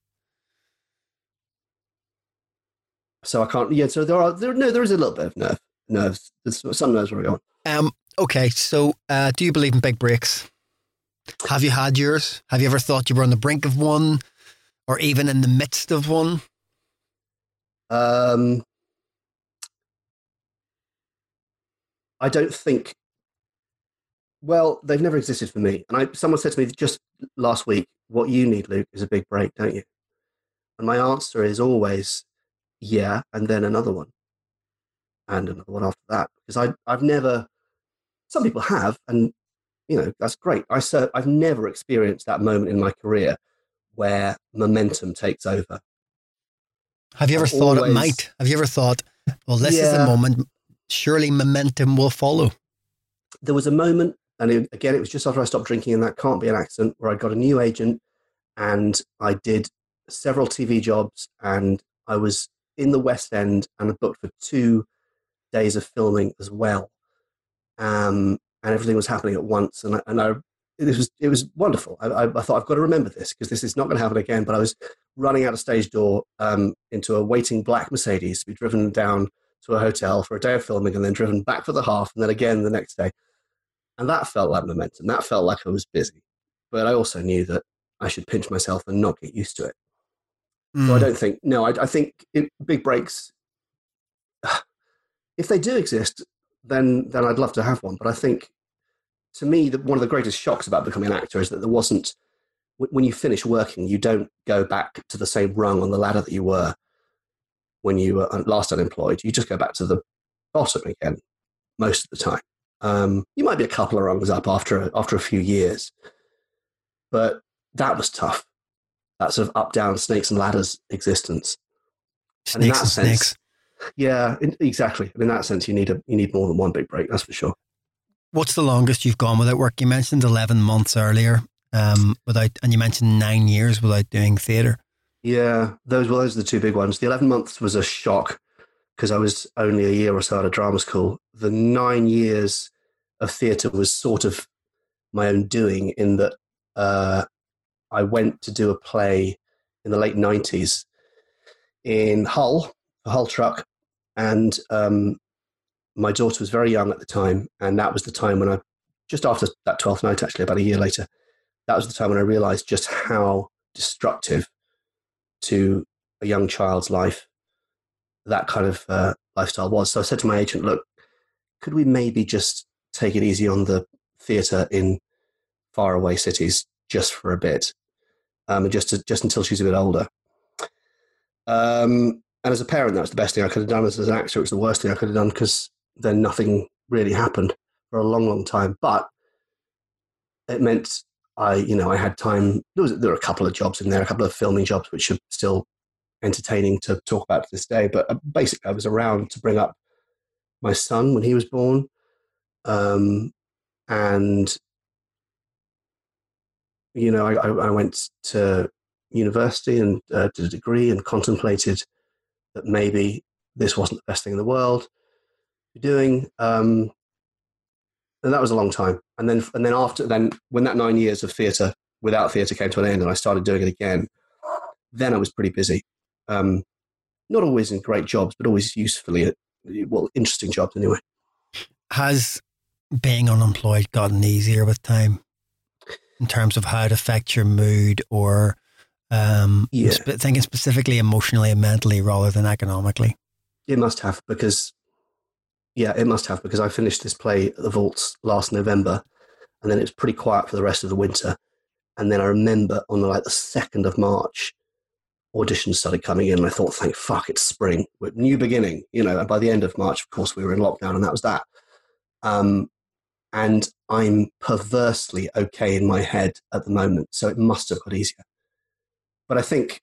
so I can't. Yeah, so there are there no there is a little bit of nerve nerves. There's some nerves where we on. Um. Okay. So, uh, do you believe in big breaks? Have you had yours? Have you ever thought you were on the brink of one, or even in the midst of one? Um, I don't think. Well, they've never existed for me. And I, someone said to me just last week, "What you need, Luke, is a big break, don't you?" And my answer is always, "Yeah," and then another one, and another one after that, because I, I've never. Some people have, and you know that's great. I cer- I've never experienced that moment in my career where momentum takes over. Have you ever I've thought it might? Have you ever thought, well, this is the moment. Surely momentum will follow. there was a moment, and it, again, it was just after I stopped drinking, and that can't be an accident, where I got a new agent and I did several TV jobs, and I was in the West End and I booked for two days of filming as well. Um, and everything was happening at once, and I, and I was it was wonderful. I, I, I thought I've got to remember this because this is not going to happen again. But I was running out a stage door um, into a waiting black Mercedes to be driven down to a hotel for a day of filming and then driven back for the half and then again the next day. And that felt like momentum. That felt like I was busy. But I also knew that I should pinch myself and not get used to it. So I Mm. don't think, no, I, I think it, big breaks, if they do exist, then, then I'd love to have one. But I think to me, the, one of the greatest shocks about becoming an actor is that there wasn't, when you finish working, you don't go back to the same rung on the ladder that you were when you were last unemployed. You just go back to the bottom again most of the time. Um, you might be a couple of rungs up after a, after a few years, but that was tough. That sort of up down snakes and ladders existence. and snakes that and sense- snakes. Yeah, in, exactly. And in that sense, you need a you need more than one big break. That's for sure. What's the longest you've gone without work? You mentioned eleven months earlier, um, without, and you mentioned nine years without doing theatre. Yeah, those were those are the two big ones. The eleven months was a shock because I was only a year or so out of drama school. The nine years of theatre was sort of my own doing in that uh, I went to do a play in the late nineties in Hull, a Hull truck, and um, my daughter was very young at the time, and that was the time when I just after that twelfth night, actually about a year later, that was the time when I realised just how destructive to a young child's life that kind of uh, lifestyle was. So I said to my agent, look, could we maybe just take it easy on the theatre in faraway cities just for a bit, um, and just to, just until she's a bit older. Um, and as a parent, that was the best thing I could have done. As, an actor, it was the worst thing I could have done because then nothing really happened for a long, long time. But it meant I, you know, I had time. There was there were a couple of jobs in there, a couple of filming jobs, which are still entertaining to talk about to this day. But uh, basically, I was around to bring up my son when he was born, um, and you know, I, I, went to university and uh, did a degree and contemplated that maybe this wasn't the best thing in the world to be doing. Um, and that was a long time. And then and then after then when that nine years of theatre without theatre came to an end, and I started doing it again, then I was pretty busy. Um, not always in great jobs, but always usefully well interesting jobs anyway. Has being unemployed gotten easier with time in terms of how it affects your mood or um, Yeah. sp- thinking specifically emotionally and mentally rather than economically? It must have because, yeah, it must have because I finished this play at the Vaults last November, and then it was pretty quiet for the rest of the winter. And then I remember on the, like the second of March, auditions started coming in, and I thought, thank fuck, it's spring, new beginning, you know. And by the end of March, of course, we were in lockdown, and that was that. Um, and I'm perversely okay in my head at the moment, so it must have got easier. But I think,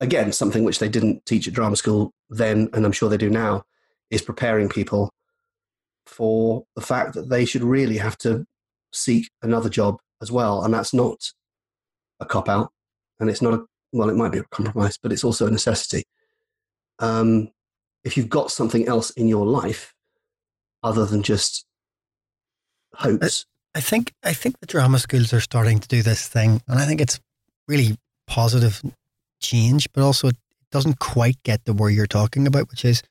again, something which they didn't teach at drama school then, and I'm sure they do now, is preparing people for the fact that they should really have to seek another job as well. And that's not a cop out. And it's not a, well, it might be a compromise, but it's also a necessity. Um, if you've got something else in your life other than just hopes, I think I think the drama schools are starting to do this thing, and I think it's really positive change, but also it doesn't quite get to where you're talking about, which is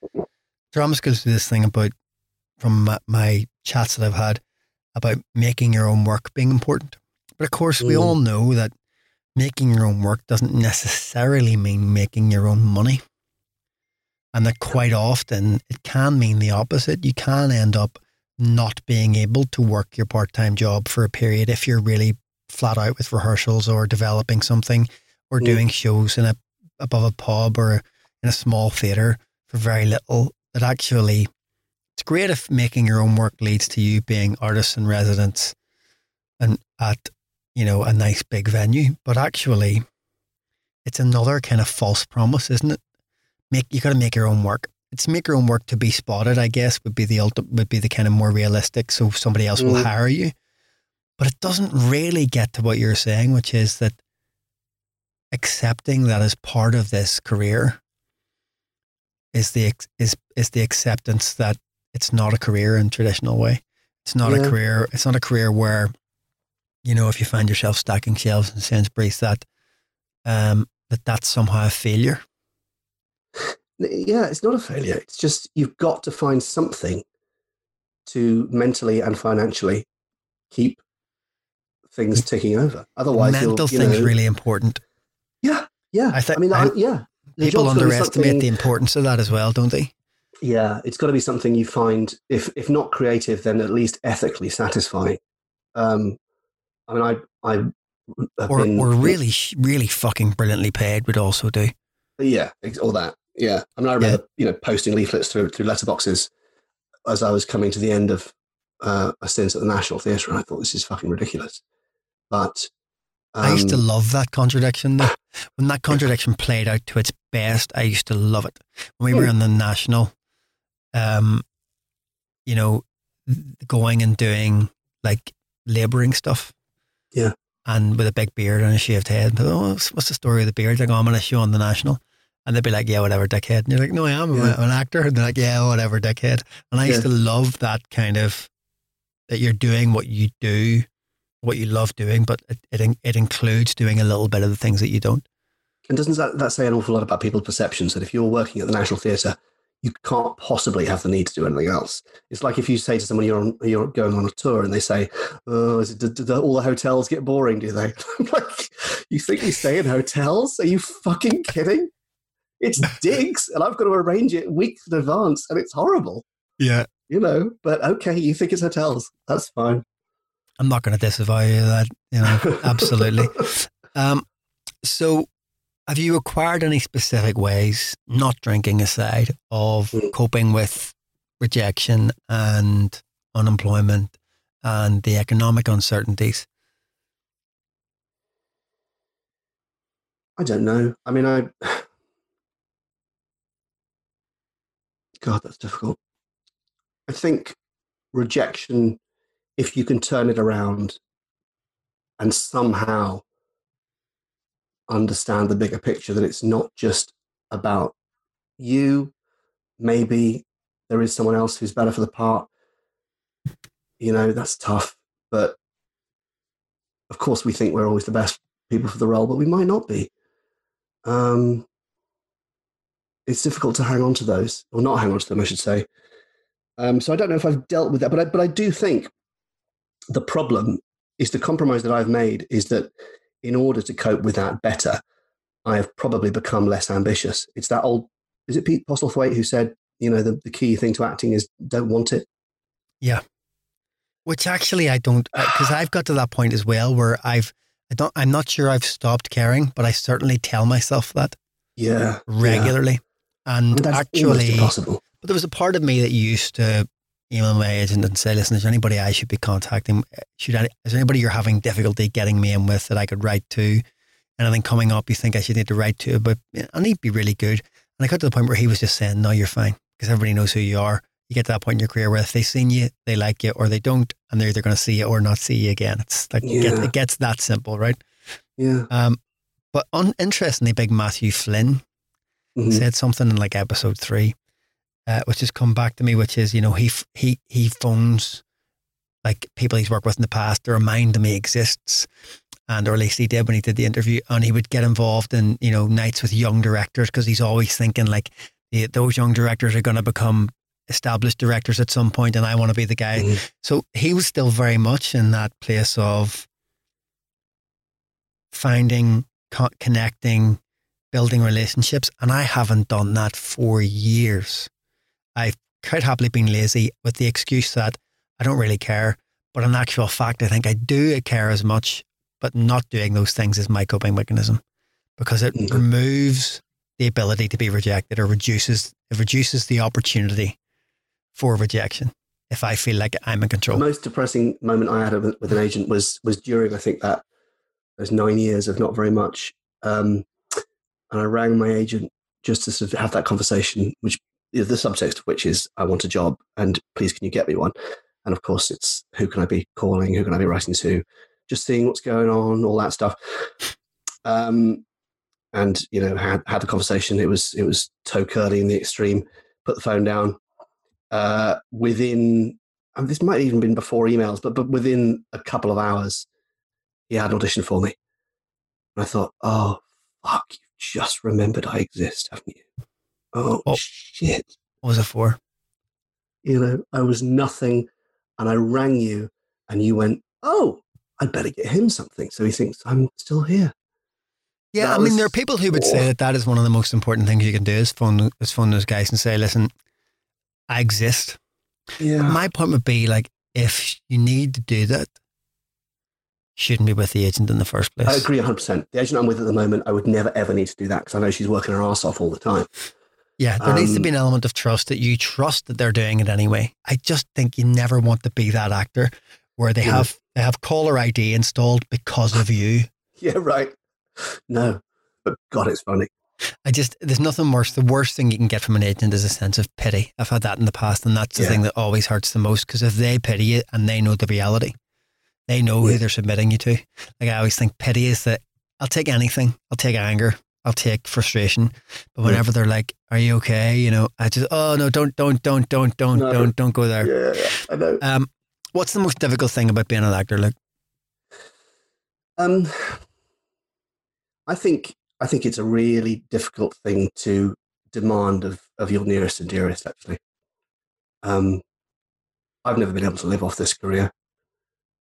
drama schools do this thing about from my, my chats that I've had about making your own work being important. But of course, we Mm. all know that making your own work doesn't necessarily mean making your own money. And that quite often it can mean the opposite. You can end up not being able to work your part time job for a period if you're really flat out with rehearsals or developing something or Mm. doing shows in a above a pub or in a small theatre for very little. That actually it's great if making your own work leads to you being artists in residence and at, you know, a nice big venue. But actually it's another kind of false promise, isn't it? Make you gotta make your own work. It's make your own work to be spotted, I guess, would be the ultimate would be the kind of more realistic so somebody else will Mm. hire you. But it doesn't really get to what you're saying, which is that accepting that as part of this career is the is is the acceptance that it's not a career in traditional way. It's not Yeah. a career. It's not a career where, you know, if you find yourself stacking shelves in Sainsbury's, that um, that that's somehow a failure. Yeah, it's not a failure. It's just you've got to find something to mentally and financially keep things ticking over. Otherwise, Mental things know- really important. Yeah, yeah. I think- I mean, I, I- yeah. The People job's gotta be underestimate the importance of that as well, don't they? Yeah, it's got to be something you find, if if not creative, then at least ethically satisfying. Um, I mean, I I Or been or really really fucking brilliantly paid would also do. yeah, all that. Yeah, I mean, I remember you know posting leaflets through through letterboxes as I was coming to the end of uh, a stint at the National Theatre, and I thought this is fucking ridiculous. But I used to um, love that contradiction. Though. When that contradiction played out to its best, I used to love it. When we were Hmm. in the national, um, you know, going and doing like labouring stuff. Yeah. And with a big beard and a shaved head. Oh, what's what's the story of the beard? Like, oh, I'm on a show on the national. And they'd be like, yeah, whatever, dickhead. And you're like, no, I am. I'm Yeah. an actor. And they're like, yeah, whatever, dickhead. And I used to love that kind of, that you're doing what you do, what you love doing, but it, it, it includes doing a little bit of the things that you don't. And doesn't that, that say an awful lot about people's perceptions that if you're working at the National Theatre, you can't possibly have the need to do anything else? It's like if you say to someone you're on, you're going on a tour and they say, "Oh, is it, do, do all the hotels get boring? Do they?" Like, you think you stay in hotels? Are you fucking kidding? It's digs, and I've got to arrange it weeks in advance, and it's horrible, Yeah. you know. But okay, you think it's hotels? That's fine. I'm not going to disavow you of that, you know, absolutely. Um, so, have you acquired any specific ways, not drinking aside, of Mm. coping with rejection and unemployment and the economic uncertainties? I don't know. I mean, I. God, that's difficult. I think rejection, if you can turn it around and somehow understand the bigger picture, that it's not just about you, maybe there is someone else who's better for the part. You know, that's tough. But of course, we think we're always the best people for the role, but we might not be. Um, it's difficult to hang on to those, or not hang on to them, I should say. Um, so I don't know if I've dealt with that, but I, but I do think the problem is the compromise that I've made is that in order to cope with that better, I have probably become less ambitious. It's that old, is it Pete Postlethwaite who said, you know, the, the key thing to acting is don't want it. Yeah. Which actually I don't, because I've got to that point as well where I've, I don't, I'm not sure I've stopped caring, but I certainly tell myself that Yeah. regularly. Yeah. And that's actually, almost impossible. but there was a part of me that used to email my agent and say, listen, is there anybody I should be contacting? Should I, is there anybody you're having difficulty getting me in with that I could write to? And Anything coming up you think I should need to write to? But I need to be really good. And I got to the point where he was just saying, no, you're fine because everybody knows who you are. You get to that point in your career where if they've seen you, they like you, or they don't, and they're either going to see you or not see you again. It's like it, gets, it gets that simple, right? Yeah. Um, but un- interestingly, big Matthew Flynn Mhm. said something in like episode three, uh, which has come back to me, which is you know he he he phones like people he's worked with in the past to remind him he exists, and or at least he did when he did the interview, and he would get involved in you know nights with young directors because he's always thinking like "Yeah, those young directors are going to become established directors at some point, and I want to be the guy. Mhm. So he was still very much in that place of finding, co- connecting, building relationships. And I haven't done that for years. I've quite happily been lazy with the excuse that I don't really care. But in actual fact, I think I do care as much, but not doing those things is my coping mechanism because it Mhm. removes the ability to be rejected or reduces it reduces the opportunity for rejection if I feel like I'm in control. The most depressing moment I had with with an agent was was during I think that those nine years of not very much, um, and I rang my agent just to sort of have that conversation, which is the subtext of which is I want a job and please can you get me one, and of course it's who can I be calling, who can I be writing to, just seeing what's going on, all that stuff. Um, and you know had had the conversation. It was it was toe curly in the extreme. Put the phone down. Uh, within and this might have even been before emails, but but within a couple of hours, he had an audition for me. And I thought, oh fuck, you've just remembered I exist, haven't you? Oh, Oh. shit. What was it for? You know, I was nothing and I rang you and you went, Oh, I'd better get him something. So he thinks I'm still here. Yeah, That I mean, there are people who would say that that is one of the most important things you can do is phone, is phone those guys and say, listen, I exist. Yeah. My point would be like, if you need to do that, shouldn't be with the agent in the first place. I agree 100%. The agent I'm with at the moment, I would never ever need to do that because I know she's working her ass off all the time. Yeah, there needs to Um, be an element of trust that you trust that they're doing it anyway. I just think you never want to be that actor where they Yeah. have they have caller ID installed because of you. Yeah, right. No, but God, it's funny. I just there's nothing worse. The worst thing you can get from an agent is a sense of pity. I've had that in the past, and that's the Yeah. thing that always hurts the most. Because if they pity you and they know the reality, they know who they're submitting you to. Like I always think pity is that I'll take anything. I'll take anger. I'll take frustration. But Yeah. whenever they're like, "Are you okay?" You know, I just oh no, don't don't don't don't don't No. don't don't go there. Yeah, yeah, I know. Um, what's the most difficult thing about being an actor? Like, Um, I think I think it's a really difficult thing to demand of, of your nearest and dearest. Actually, um, I've never been able to live off this career.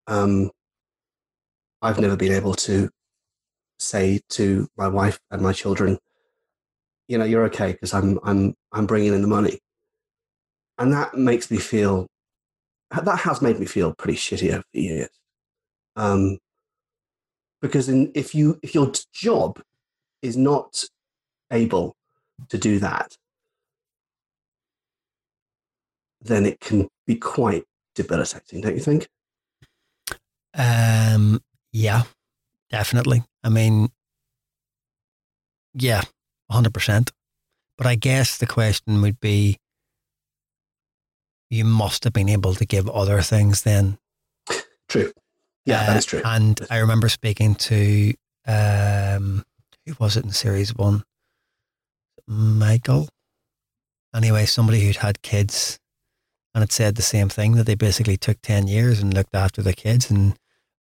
Um, I've never been able to say to my wife and my children, you know, you're okay because I'm I'm I'm bringing in the money, and that makes me feel that has made me feel pretty shitty over the years. Um, because in, if you if your job is not able to do that, then it can be quite debilitating, don't you think? Um, yeah, definitely. I mean, yeah, hundred percent. But I guess the question would be, you must have been able to give other things then. True. Yeah, Uh, that is true. And I remember speaking to um, who was it in series one? Michael. Anyway, somebody who'd had kids, and it said the same thing that they basically took 10 years and looked after the kids and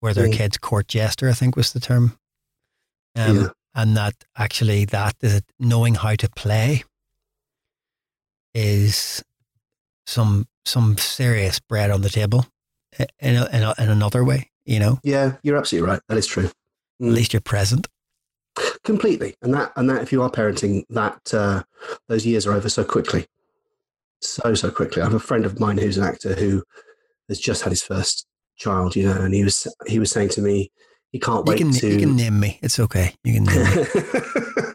were their Mm. kids court jester, I think was the term. Um, Yeah. And that actually, that is it, knowing how to play is some some serious bread on the table in, a, in, a, in another way, you know? Yeah, you're absolutely right. That is true. At Mm. least you're present. completely and that and that if you are parenting that uh, those years are over so quickly so so quickly i have a friend of mine who's an actor who has just had his first child you know and he was he was saying to me he can't You wait can, to you can name me. It's okay. You can name me.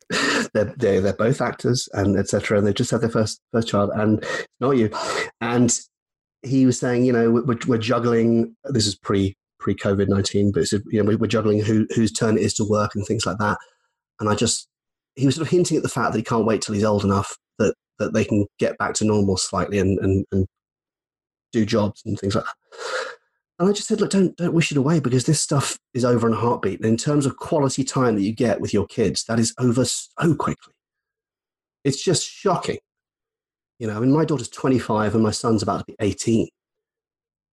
they're, they're they're both actors and etc and they've just had their first first child and not you and he was saying you know we're, we're juggling this is pre pre COVID nineteen but it's, you know we're juggling who whose turn it is to work and things like that and I just he was sort of hinting at the fact that he can't wait till he's old enough that that they can get back to normal slightly and and, and do jobs and things like that. And I just said, look, don't don't wish it away because this stuff is over in a heartbeat. And in terms of quality time that you get with your kids, that is over so quickly. It's just shocking. You know, I mean, my daughter's 25 and my son's about to be 18.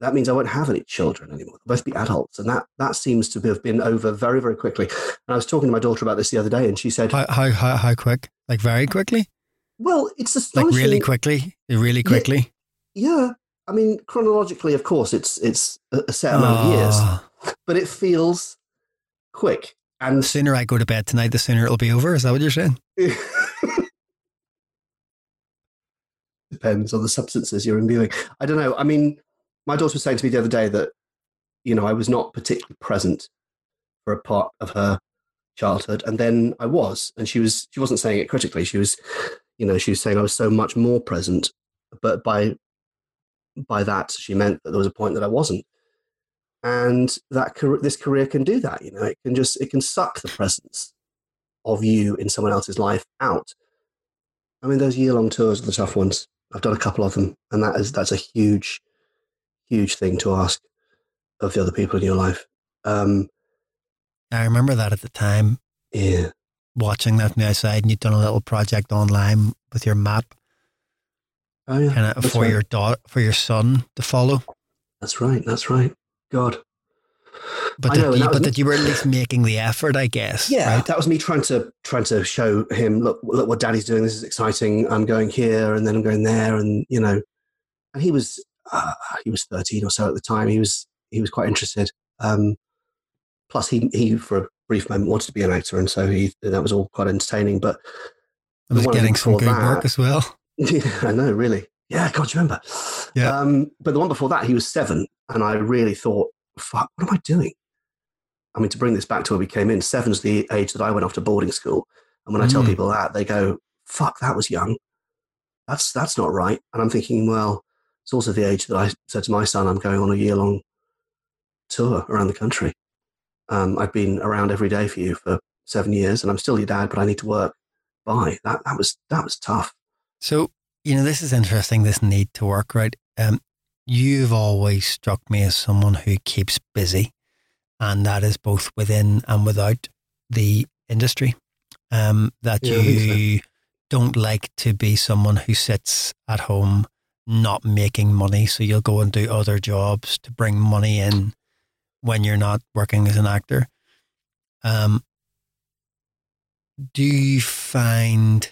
That means I won't have any children anymore. They'll both be adults. And that, that seems to have been over very, very quickly. And I was talking to my daughter about this the other day, and she said, How, how, how, how quick? Like very quickly? Well, it's Like really quickly? Really quickly? Yeah. I mean, chronologically, of course, it's it's a set amount of years, Oh, but it feels quick. And the sooner I go to bed tonight, the sooner it'll be over. Is that what you're saying? depends on the substances you're imbuing. I don't know. I mean, my daughter was saying to me the other day that, you know, I was not particularly present for a part of her childhood, and then I was, and she was. She wasn't saying it critically. She was, you know, she was saying I was so much more present, but by by that she meant that there was a point that I wasn't. And that this career can do that, you know, it can just it can suck the presence of you in someone else's life out. I mean, those year long tours are the tough ones. I've done a couple of them, and that is that's a huge, huge thing to ask of the other people in your life. Um, I remember that at the time, yeah, watching that from the outside, and you'd done a little project online with your map, oh yeah, kind of for right. your daughter, for your son to follow. that's right, that's right. God, But that, know, you, that but that you were at least making the effort, I guess. yeah, Right? that was me trying to trying to show him, look, look what Daddy's doing. This is exciting. I'm going here, and then I'm going there, and you know, and he was uh, he was 13 or so at the time. He was he was quite interested. Um, plus, he he for a brief moment wanted to be an actor, and so he that was all quite entertaining. But I was getting some good work as well. Yeah, I know, really. Yeah, God, you remember? Yeah. Um, but the one before that, he was seven, and I really thought, "Fuck, what am I doing?" I mean, to bring this back to where we came in, seven's the age that I went off to boarding school, and when I tell Mm. people that, they go, "Fuck, that was young. That's that's not right." And I'm thinking, well, it's also the age that I said to my son, "I'm going on a year long tour around the country. Um, I've been around every day for you for seven years, and I'm still your dad, but I need to work." Bye. That that was that was tough. So, you know, this is interesting, this need to work, right? Um, you've always struck me as someone who keeps busy, and that is both within and without the industry. Um, that Yeah, think so. you don't like to be someone who sits at home not making money. So you'll go and do other jobs to bring money in when you're not working as an actor. Um, do you find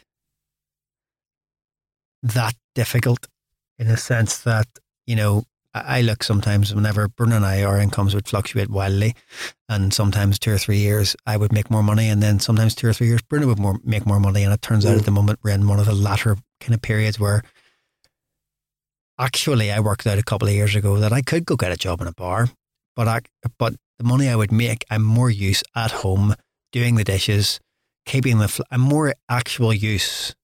that difficult in a sense that, you know, I look sometimes whenever Bruno and I, our incomes would fluctuate wildly. And sometimes two or three years I would make more money. And then sometimes two or three years Bruno would more, make more money. And it turns out Mm. at the moment we're in one of the latter kind of periods where actually I worked out a couple of years ago that I could go get a job in a bar, but I, but the money I would make, I'm more use at home doing the dishes, keeping the, fl- I'm more actual use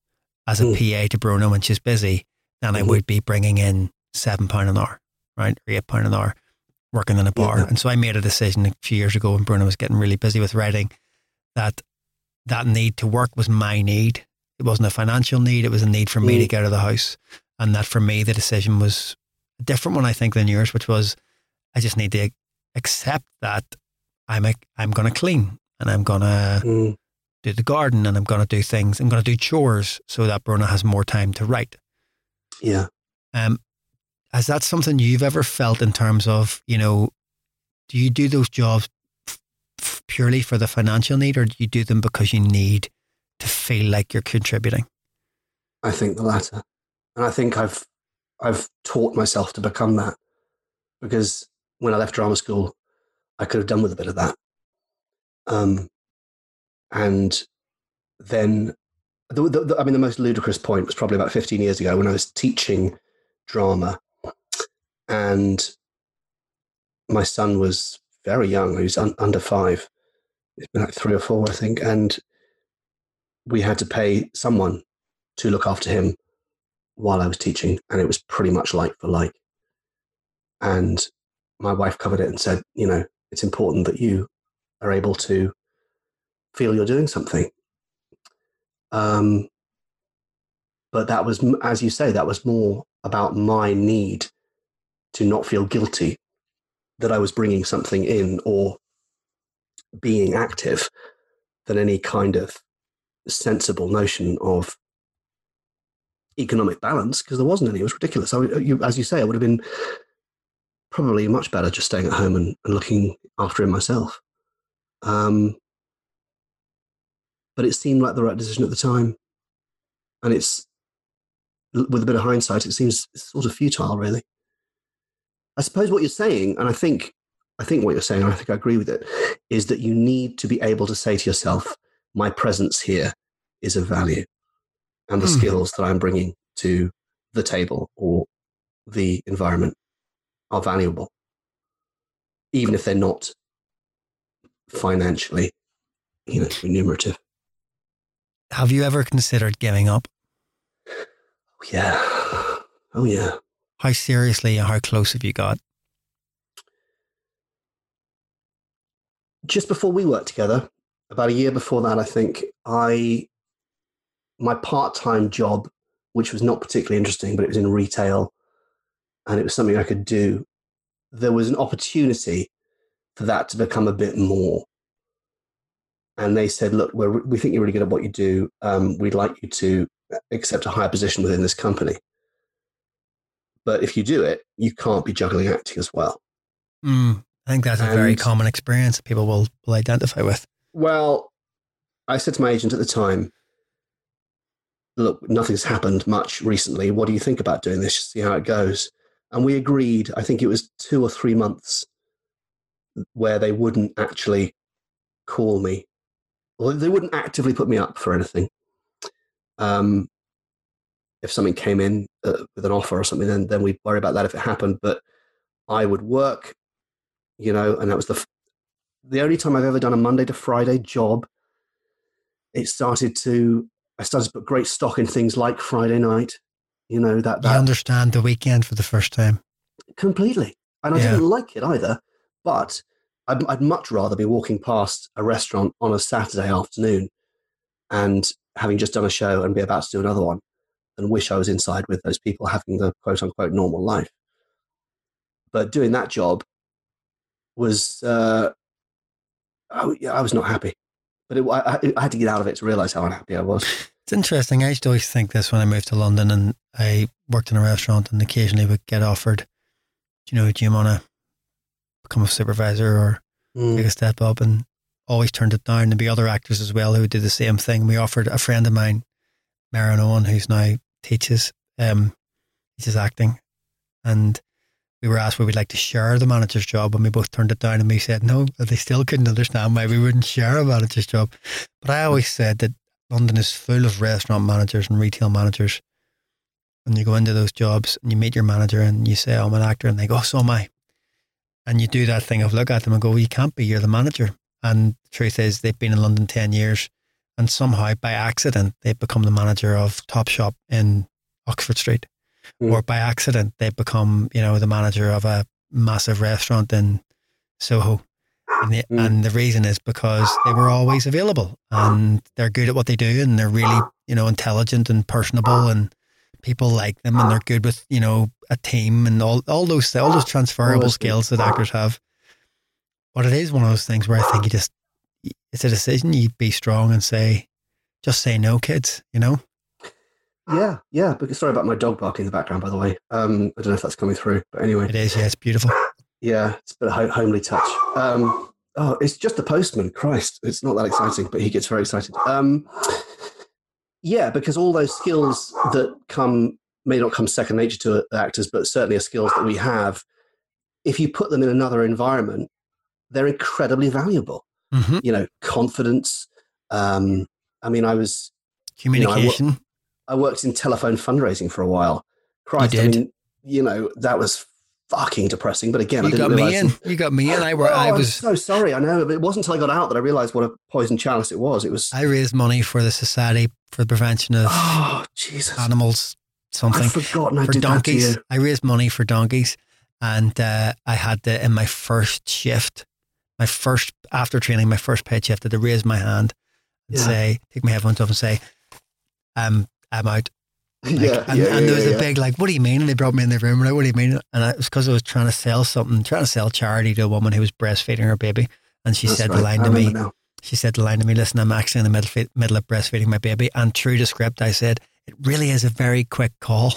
as a Mm. PA to Bruno when she's busy than I Mhm. would be bringing in seven pound an hour, right, or eight pound an hour, working in a bar. Yeah. And so I made a decision a few years ago when Bruno was getting really busy with writing that that need to work was my need. It wasn't a financial need; it was a need for me to Mm. get out of the house. And that for me, the decision was a different one, I think, than yours, which was I just need to accept that I'm a, I'm going to clean and I'm going to Mm. Do the garden and I'm going to do things. I'm going to do chores so that Bruno has more time to write. Yeah. Um, has that something you've ever felt in terms of, you know, do you do those jobs f- f- purely for the financial need or do you do them because you need to feel like you're contributing? I think the latter. And I think I've I've taught myself to become that because when I left drama school, I could have done with a bit of that. Um, and then, the, the, the, I mean, the most ludicrous point was probably about 15 years ago when I was teaching drama, and my son was very young. He was un, under five. it's been like three or four, I think, and we had to pay someone to look after him while I was teaching, and it was pretty much like for like. And my wife covered it and said, you know, it's important that you are able to feel you're doing something. Um, but that was, as you say, that was more about my need to not feel guilty that I was bringing something in or being active than any kind of sensible notion of economic balance because there wasn't any. It was ridiculous. So, you, as you say, I would have been probably much better just staying at home and, and looking after him myself. Um, but it seemed like the right decision at the time. And it's, with a bit of hindsight, it seems sort of futile, really. I suppose what you're saying, and I think, I think what you're saying, and I think I agree with it, is that you need to be able to say to yourself, my presence here is of value and the mm. skills that I'm bringing to the table or the environment are valuable, even if they're not financially, you know, remunerative. Have you ever considered giving up? Oh, yeah. Oh, yeah. How seriously and how close have you got? Just before we worked together, about a year before that, I think, I my part-time job, which was not particularly interesting, but it was in retail, and it was something I could do. There was an opportunity for that to become a bit more. And they said, "Look, we think you're really good at what you do. Um, we'd like you to accept a higher position within this company. But if you do it, you can't be juggling acting as well." Mm, I think that's a and, very common experience that people will, will identify with. Well, I said to my agent at the time, look, nothing's happened much recently. What do you think about doing this? See how it goes. And we agreed, I think it was two or three months where they wouldn't actually call me, or they wouldn't actively put me up for anything. Um, if something came in uh, with an offer or something, then then we'd worry about that if it happened. But I would work, you know, and that was the f- the only time I've ever done a Monday to Friday job. It started to I started to put great stock in things like Friday night. You know that, that you understand the weekend for the first time completely, and I yeah. didn't like it either. But I'd, I'd much rather be walking past a restaurant on a Saturday afternoon and having just done a show and be about to do another one than wish I was inside with those people having the quote unquote normal life. But doing that job was, uh, I, I was not happy but it, I, I, had to get out of it to realize how unhappy I was. It's interesting. I used to always think this when I moved to London and I worked in a restaurant and occasionally would get offered, do you know, do you want to become a supervisor or mm. take a step up? And always turned it down. There'd be other actors as well who would do the same thing. We offered a friend of mine, Marion Owen, who's now teaches, um, teaches acting. And we were asked would we like to share the manager's job, and we both turned it down. And we said no, they still couldn't understand why we wouldn't share a manager's job. But I always said that London is full of restaurant managers and retail managers. And you go into those jobs and you meet your manager and you say, I'm an actor, and they go, so am I. And you do that thing of look at them and go, well, you can't be, you're the manager. And the truth is, they've been in London 10 years and somehow by accident, they've become the manager of Topshop in Oxford Street mm. or by accident they've become, you know, the manager of a massive restaurant in Soho. And the, mm. and the reason is because they were always available and they're good at what they do and they're really, you know, intelligent and personable and people like them and they're good with, you know, a team and all, all those all those transferable skills that actors have. But it is one of those things where I think you just it's a decision. You be strong and say, just say no, kids, you know? Yeah, yeah. Because sorry about my dog barking in the background, by the way. Um, I don't know if that's coming through, but anyway. It is, yeah, it's beautiful. Yeah, it's a bit of a homely touch. Um, oh, it's just the postman. Christ, it's not that exciting, but he gets very excited. Um, yeah, because all those skills that come may not come second nature to actors, but certainly are skills that we have. If you put them in another environment, they're incredibly valuable. Mm-hmm. You know, confidence. Um, I mean, I was Communication. You know, I, I, worked in telephone fundraising for a while. Christ, I did. mean, you know, that was fucking depressing. But again, I you didn't got me realize. in. You got me in. I were. Oh, I was. so sorry. I know, but it wasn't until I got out that I realized what a poison chalice it was. It was. I raised money for the Society for the Prevention of oh Jesus! Animals something I've forgotten I for did donkeys. that to you. I raised money for donkeys, and uh, I had to in my first shift, my first after training, my first paid shift, I had to raise my hand and Yeah. say, take my headphones off and say, "I'm I'm out." Like, yeah, and, yeah, and there was yeah, a big like, "What do you mean?" And they brought me in the room, and I, "What do you mean?" And I, it was because I was trying to sell something, trying to sell charity to a woman who was breastfeeding her baby, and she That's said right. the line I to me, now. she said the line to me, listen, I'm actually in the middle, fe- middle of breastfeeding my baby. And true to script, I said, it really is a very quick call.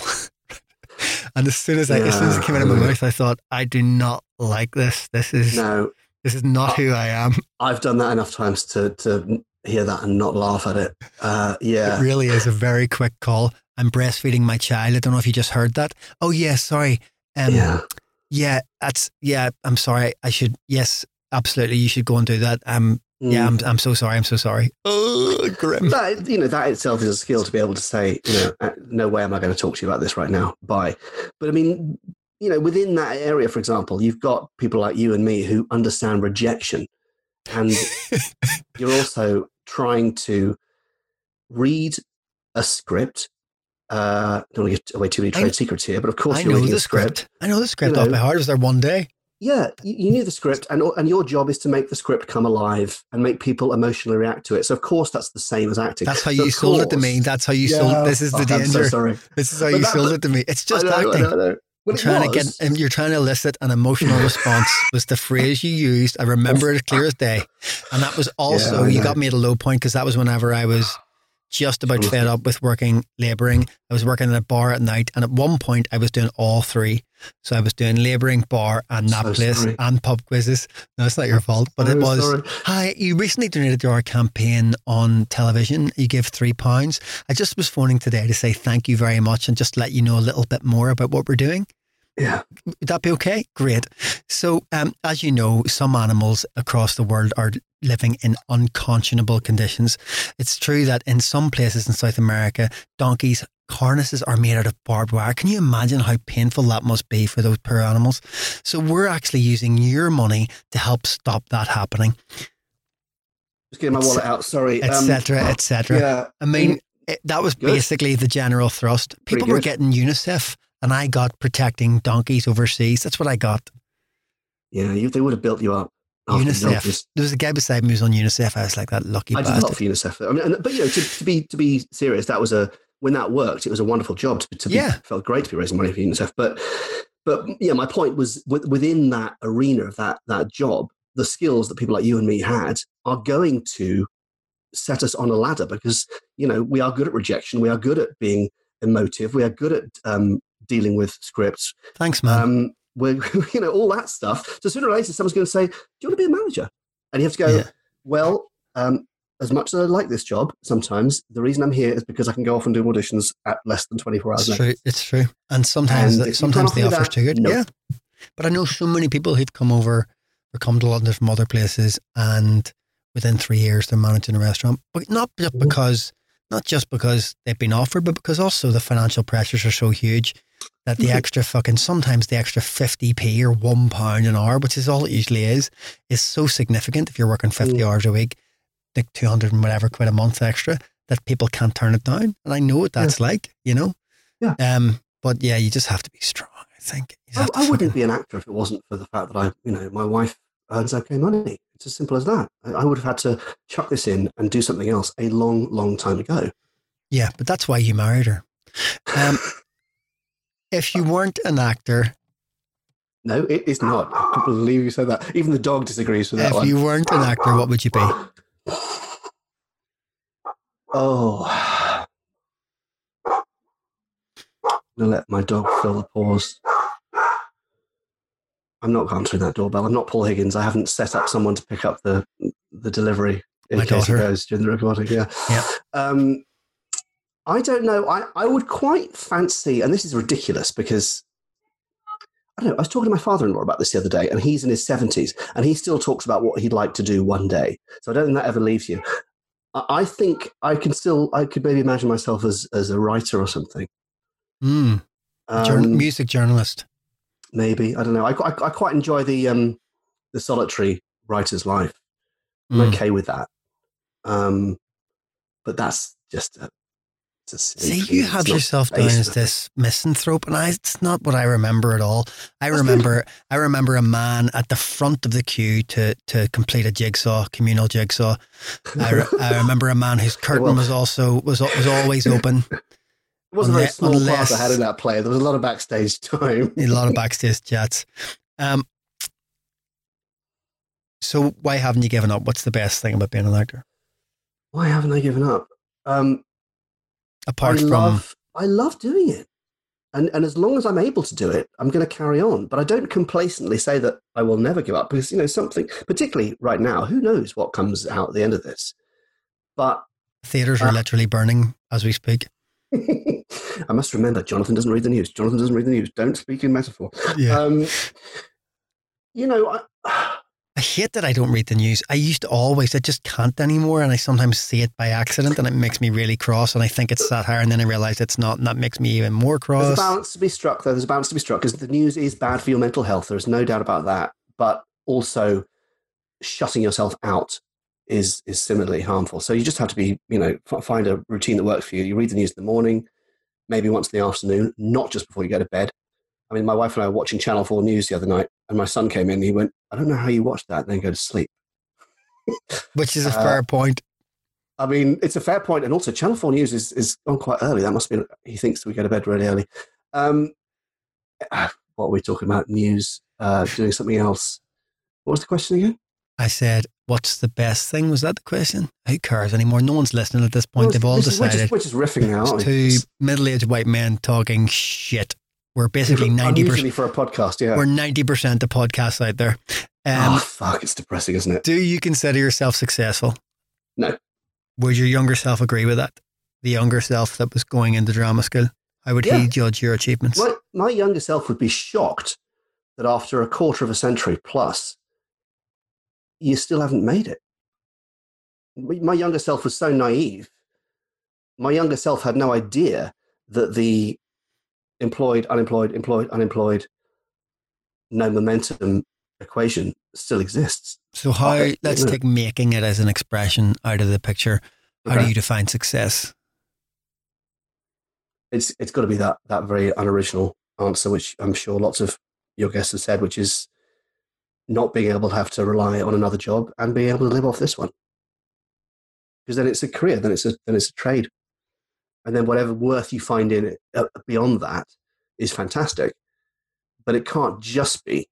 and as soon as I, as soon as it came out of my mouth, I thought, I do not like this. This is, No, this is not who I am. I've done that enough times to to hear that and not laugh at it. Uh, yeah, It really is a very quick call. I'm breastfeeding my child. I don't know if you just heard that. Oh yeah, sorry. Um, yeah. yeah, that's, yeah, I'm sorry. I should, yes, absolutely. You should go and do that. Um, yeah, Mm. I'm, I'm so sorry. I'm so sorry. Oh, grim. that you know that itself is a skill to be able to say you know uh, no way am i going to talk to you about this right now bye but i mean you know within that area for example you've got people like you and me who understand rejection and you're also trying to read a script uh don't want to give away too many I- trade secrets here but of course I you're know reading the script, script. I know the script You off know, by heart. I was there one day. yeah you, you knew the script and and your job is to make the script come alive and make people emotionally react to it so of course that's the same as acting That's how So you sold it to me. That's how you Yeah, sold. This is the fuck, I'm so danger. sorry This is how But you that- sold it to me. It's just I know, I acting. Know, I know. Well, You're trying to get. was. You're trying to elicit an emotional response. Was the phrase you used? I remember it clear as day, and that was also I you got me at a low point because that was whenever I was just about fed up with working labouring. I was working in a bar at night, and at one point I was doing all three. So I was doing labouring, bar, and nap So place, sorry. and pub quizzes. No, it's not your fault, but it I'm was. sorry. Hi, you recently donated to our campaign on television. You gave three pounds. I just was phoning today to say thank you very much and just let you know a little bit more about what we're doing. Yeah. Would that be okay? Great. So, um, as you know, some animals across the world are living in unconscionable conditions. It's true that in some places in South America, donkeys' harnesses are made out of barbed wire. Can you imagine how painful that must be for those poor animals? So, we're actually using your money to help stop that happening, Just getting my wallet out. Sorry. um, etc., etc. Yeah. I mean, it, that was Good. basically the general thrust. People were getting UNICEF, and I got protecting donkeys overseas. That's what I got. Yeah, you, they would have built you up. the UNICEF. donkeys. There was a guy beside me who was on UNICEF. I was like, that lucky I did a lot bastard. for UNICEF. I mean, but you know, to, to be to be serious, that was a when that worked, it was a wonderful job. To, to be, Yeah. felt great to be raising money for UNICEF. But but yeah, my point was with, within that arena of that that job, the skills that people like you and me had are going to set us on a ladder because you know we are good at rejection, we are good at being emotive, we are good at um, dealing with scripts, Thanks, man. um, we're, you know, all that stuff. So sooner or later, someone's going to say, "Do you want to be a manager?" And you have to go, Yeah. "Well, um, as much as I like this job, sometimes the reason I'm here is because I can go off and do auditions at less than 24 hours." it's true. It's true. And sometimes, And sometimes the offer's that, too good. no. Yeah. But I know so many people who've come over or come to London from other places and within three years they're managing a restaurant. But not just Mhm. because not just because they've been offered, but because also the financial pressures are so huge that the Mhm. extra fucking sometimes the extra fifty P or one pound an hour, which is all it usually is, is so significant if you're working fifty Mm. hours a week, like two hundred and whatever quid a month extra, that people can't turn it down. And I know what that's like, you know? Yeah. Um, but yeah, you just have to be strong, I think. I, I wouldn't be an actor if it wasn't for the fact that I, you know, my wife earns okay money. It's as simple as that. I, I would have had to chuck this in and do something else a long, long time ago. Yeah, but that's why you married her. Um, if you weren't an actor, No, it is not. I can't believe you said that. Even the dog disagrees with that if one. you weren't an actor, what would you be? Oh, gonna let my dog fill the pause. I'm not answering that doorbell. I'm not Paul Higgins. I haven't set up someone to pick up the the delivery in My case daughter. it goes during the recording. Yeah. Yeah. Um, I don't know. I, I would quite fancy, and this is ridiculous because I don't know. I was talking to my father-in-law about this the other day, and he's in his seventies, and he still talks about what he'd like to do one day. So I don't think that ever leaves you. I, think I can still. I could maybe imagine myself as as a writer or something. Mm, journ- Um, music journalist. maybe I don't know. I, I, I quite enjoy the um the solitary writer's life. I'm Mm. okay with that. Um, but that's just a. See, you It's have yourself down as this misanthrope, and I, it's not what I remember at all. I remember, I remember a man at the front of the queue to to complete a jigsaw, communal jigsaw. I, re- I remember a man whose curtain Well- was also was was always open. It wasn't a small part I had in that play. There was a lot of backstage time. a lot of backstage chats. Um, so why haven't you given up? What's the best thing about being an actor Why haven't I given up? Um, apart I from? love, I love doing it, and and as long as I'm able to do it, I'm going to carry on. But I don't complacently say that I will never give up because you know something, particularly right now, who knows what comes out at the end of this. But Theaters are Ah. literally burning as we speak. I must remember, Jonathan doesn't read the news. Jonathan doesn't read the news. Don't speak in metaphor. Um, you know, I, I hate that I don't read the news. I used to always, I just can't anymore. And I sometimes see it by accident and it makes me really cross. And I think it's satire. And then I realize it's not. And that makes me even more cross. there's a balance to be struck, though. There's a balance to be struck because the news is bad for your mental health. There's no doubt about that. But also, shutting yourself out is is similarly harmful. So you just have to be, you know, f- find a routine that works for you. You read the news in the morning, maybe once in the afternoon, not just before you go to bed. I mean, my wife and I were watching Channel 4 News the other night, and my son came in and he went, I don't know how you watch that and then go to sleep. Which is a Uh, fair point. I mean, it's a fair point, and also Channel Four News is is on quite early. That must be he thinks we go to bed really early. Um, ah, what are we talking about? News, uh, doing something else. What was the question again? I said, what's the best thing? Was that the question? Who cares anymore? No one's listening at this point. Well, They've all we're decided just, we're just riffing now. it's two middle aged white men talking shit. We're basically 90%. Unusually for a podcast, yeah. We're 90% the podcast out there. Um, oh fuck! It's depressing, isn't it? Do you consider yourself successful? No. Would your younger self agree with that? The younger self that was going into drama school? How would Yeah. he judge your achievements? My, my younger self would be shocked that after a quarter of a century plus, you still haven't made it. My younger self was so naive. My younger self had no idea that the employed, unemployed, employed, unemployed, no momentum equation still exists. So how, Okay, let's take making it as an expression out of the picture. How do you define success? It's it's got to be that that very unoriginal answer, which I'm sure lots of your guests have said, which is not being able to have to rely on another job and being able to live off this one. Because then it's a career, then it's a then it's a trade, and then whatever worth you find in it uh, beyond that is fantastic. But it can't just be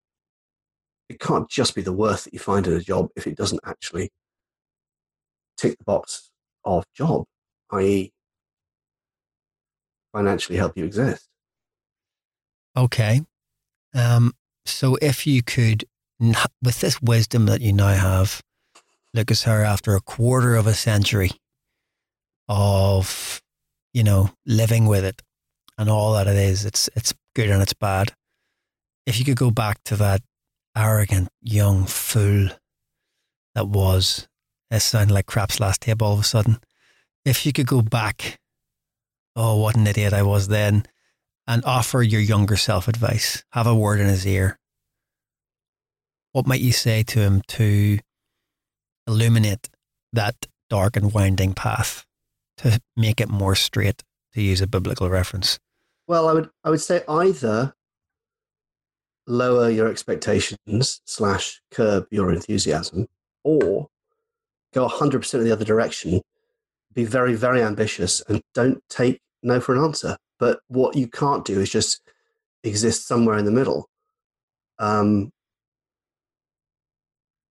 it can't just be the worth that you find in a job if it doesn't actually tick the box of job, i.e., financially help you exist. Okay. Um, so if you could, with this wisdom that you now have, Lucas Hare, after a quarter of a century of, you know, living with it and all that it is, it's it's good and it's bad. If you could go back to that arrogant young fool that was, it sounded like Krapp's Last Tape all of a sudden. If you could go back, oh, what an idiot I was then and offer your younger self advice. Have a word in his ear. What might you say to him to illuminate that dark and winding path to make it more straight, to use a biblical reference? Well, I would I would say either lower your expectations slash curb your enthusiasm, or go hundred percent in the other direction. Be very very ambitious and don't take no for an answer. But what you can't do is just exist somewhere in the middle. Um,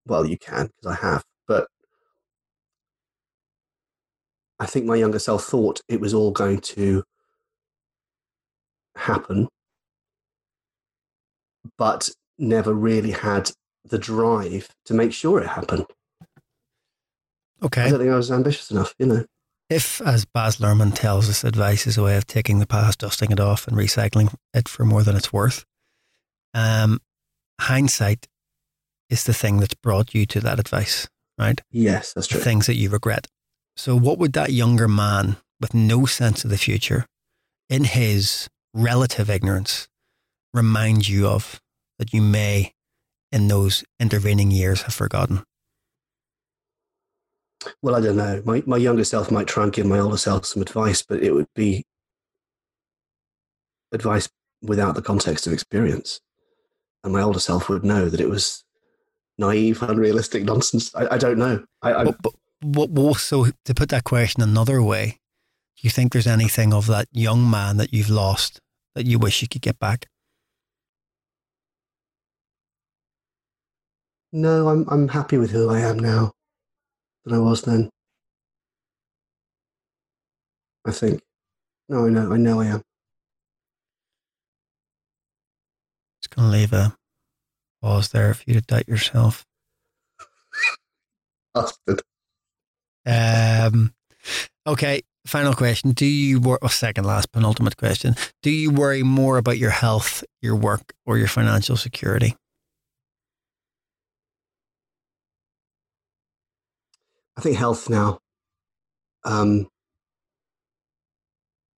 well, you can because I have, but I think my younger self thought it was all going to happen, but never really had the drive to make sure it happened. Okay. I don't think I was ambitious enough, you know. If, as Baz Luhrmann tells us, advice is a way of taking the past, dusting it off, and recycling it for more than it's worth, um, hindsight is the thing that's brought you to that advice, right? Yes, that's true. The true. things that you regret. So, what would that younger man with no sense of the future, in his relative ignorance, remind you of that you may, in those intervening years, have forgotten? Well, I don't know. My my younger self might try and give my older self some advice, but it would be advice without the context of experience. And my older self would know that it was naive, unrealistic nonsense. I, I don't know. I, I But, but what, so to put that question another way, do you think there's anything of that young man that you've lost that you wish you could get back? no, I'm I'm happy with who I am now than I was then. I think. No, I know. I know I am. Just going to leave a pause there for you to doubt yourself. Bastard. Um, okay, final question. Do you work, oh, second last, penultimate question. Do you worry more about your health, your work, or your financial security? I think health now. Um,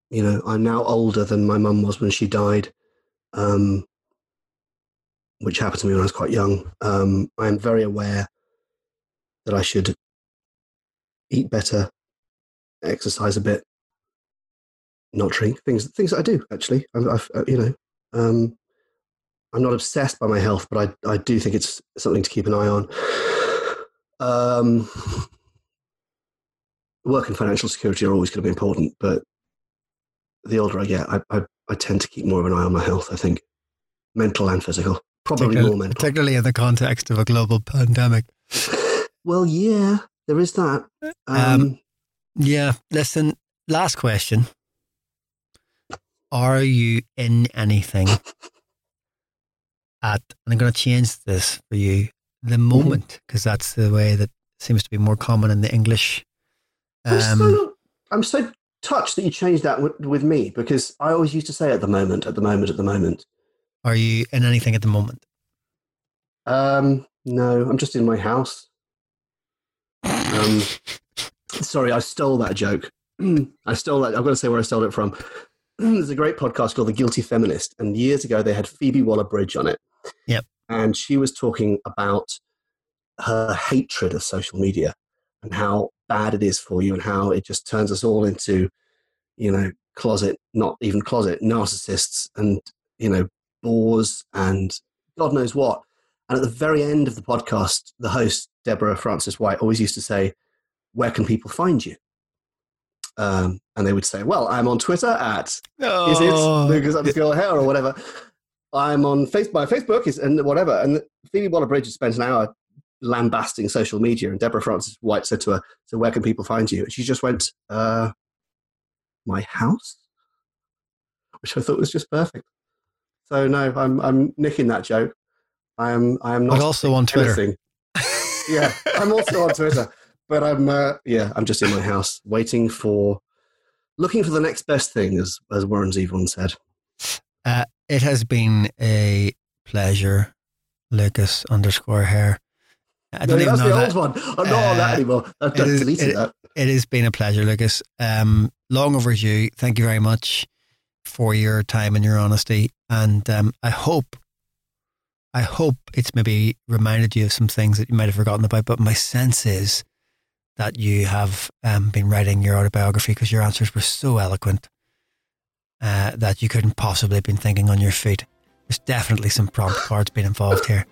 you know, I'm now older than my mum was when she died, um, which happened to me when I was quite young. Um, I am very aware that I should eat better, exercise a bit, not drink things things that I do actually. I've, I've uh, you know, um, I'm not obsessed by my health, but I I do think it's something to keep an eye on. Um, work and financial security are always going to be important, but the older I get, I, I, I tend to keep more of an eye on my health. I think mental and physical, probably more mental. Particularly in the context of a global pandemic. Well, yeah, there is that. Um, Um, Yeah. Listen, last question. Are you in anything at, and I'm going to change this for you, the moment, because that's the way that seems to be more common in the English. I'm, Um, so, I'm so touched that you changed that with, with me because I always used to say at the moment, at the moment, at the moment. are you in anything at the moment? Um, no, I'm just in my house. Um, sorry, I stole that joke. I stole that. I've got to say where I stole it from. There's a great podcast called The Guilty Feminist, and years ago they had Phoebe Waller-Bridge on it. Yep. And she was talking about her hatred of social media and how bad it is for you, and how it just turns us all into, you know, closet, not even closet, narcissists, and you know, bores, and God knows what. And at the very end of the podcast, the host, Deborah Frances-White, always used to say, Where can people find you? Um, and they would say, Well, I'm on Twitter at is Oh, it because I'm girl hair or whatever. I'm on Facebook. My Facebook is and whatever. And Phoebe Waller-Bridge spent an hour lambasting social media, and Deborah Frances-White said to her, "So where can people find you?" And she just went, uh, "My house," which I thought was just perfect. So no, I'm I'm nicking that joke. I am I am not but also on Twitter. anything. Yeah, I'm also on Twitter, but I'm uh, yeah, I'm just in my house waiting for, looking for the next best thing, as as Warren Zevon said. Uh, it has been a pleasure, Lucas underscore Hare. I don't no, even that's know the that. old one. I'm not on that Uh, anymore. I've it is- deleted it- that. It has been a pleasure, Lucas. Um, long overdue. Thank you very much for your time and your honesty. And um, I hope, I hope it's maybe reminded you of some things that you might have forgotten about. But my sense is that you have um, been writing your autobiography because your answers were so eloquent uh, that you couldn't possibly have been thinking on your feet. There's definitely some prompt cards being involved here.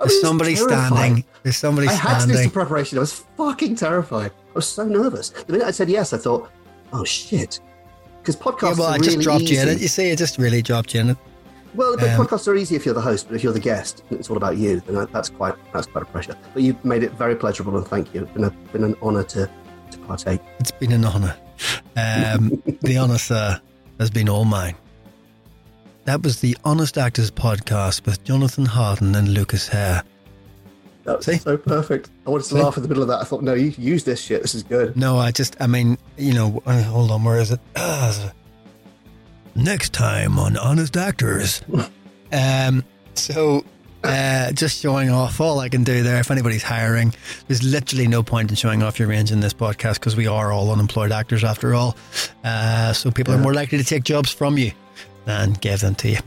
There's somebody standing. There's somebody standing. I had to do some preparation. I was fucking terrified. I was so nervous. The minute I said yes, I thought, oh shit. Because podcasts Yeah, well, are I really just dropped easy. you in it. You see, it just really dropped you in it. Well, but Um, podcasts are easy if you're the host, but if you're the guest, it's all about you. Then that- that's quite that's quite a pressure. But you made it very pleasurable, and thank you. It's been, a, been an honour to to partake. It's been an honour. Um, the honour, sir, has been all mine. That was the Honest Actors podcast with Jonathan Harden and Lucas Hare. That was See? so perfect. I wanted to See? laugh in the middle of that. I thought, no, you use this shit. This is good. No, I just, I mean, you know, uh, hold on, where is it? Next time on Honest Actors. um, so, uh, just showing off all I can do there. If anybody's hiring, there's literally no point in showing off your range in this podcast because we are all unemployed actors after all. Uh, so people are more likely to take jobs from you than give them to you.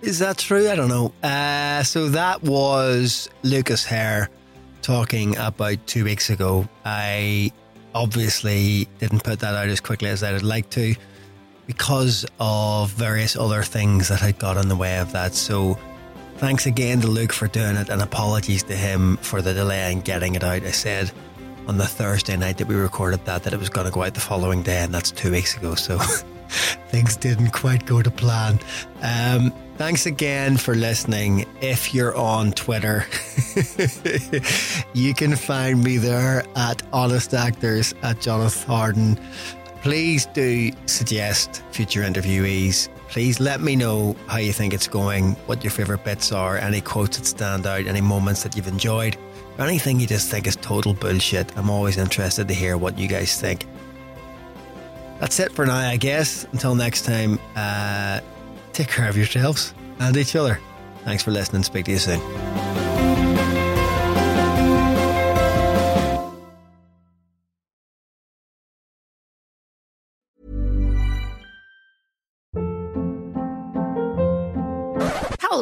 Is that true? I don't know. Uh, so that was Lucas Hare talking about two weeks ago. I obviously didn't put that out as quickly as I'd like to because of various other things that had got in the way of that. So thanks again to Luke for doing it and apologies to him for the delay in getting it out. I said on the Thursday night that we recorded that that it was going to go out the following day and that's two weeks ago. So things didn't quite go to plan. Um, thanks again for listening. If you're on Twitter, you can find me there at Honest Actors at Jonathan Harden. Please do suggest future interviewees. Please let me know how you think it's going, what your favourite bits are, any quotes that stand out, any moments that you've enjoyed, or anything you just think is total bullshit. I'm always interested to hear what you guys think. That's it for now, I guess. Until next time, uh, take care of yourselves and each other. Thanks for listening. Speak to you soon.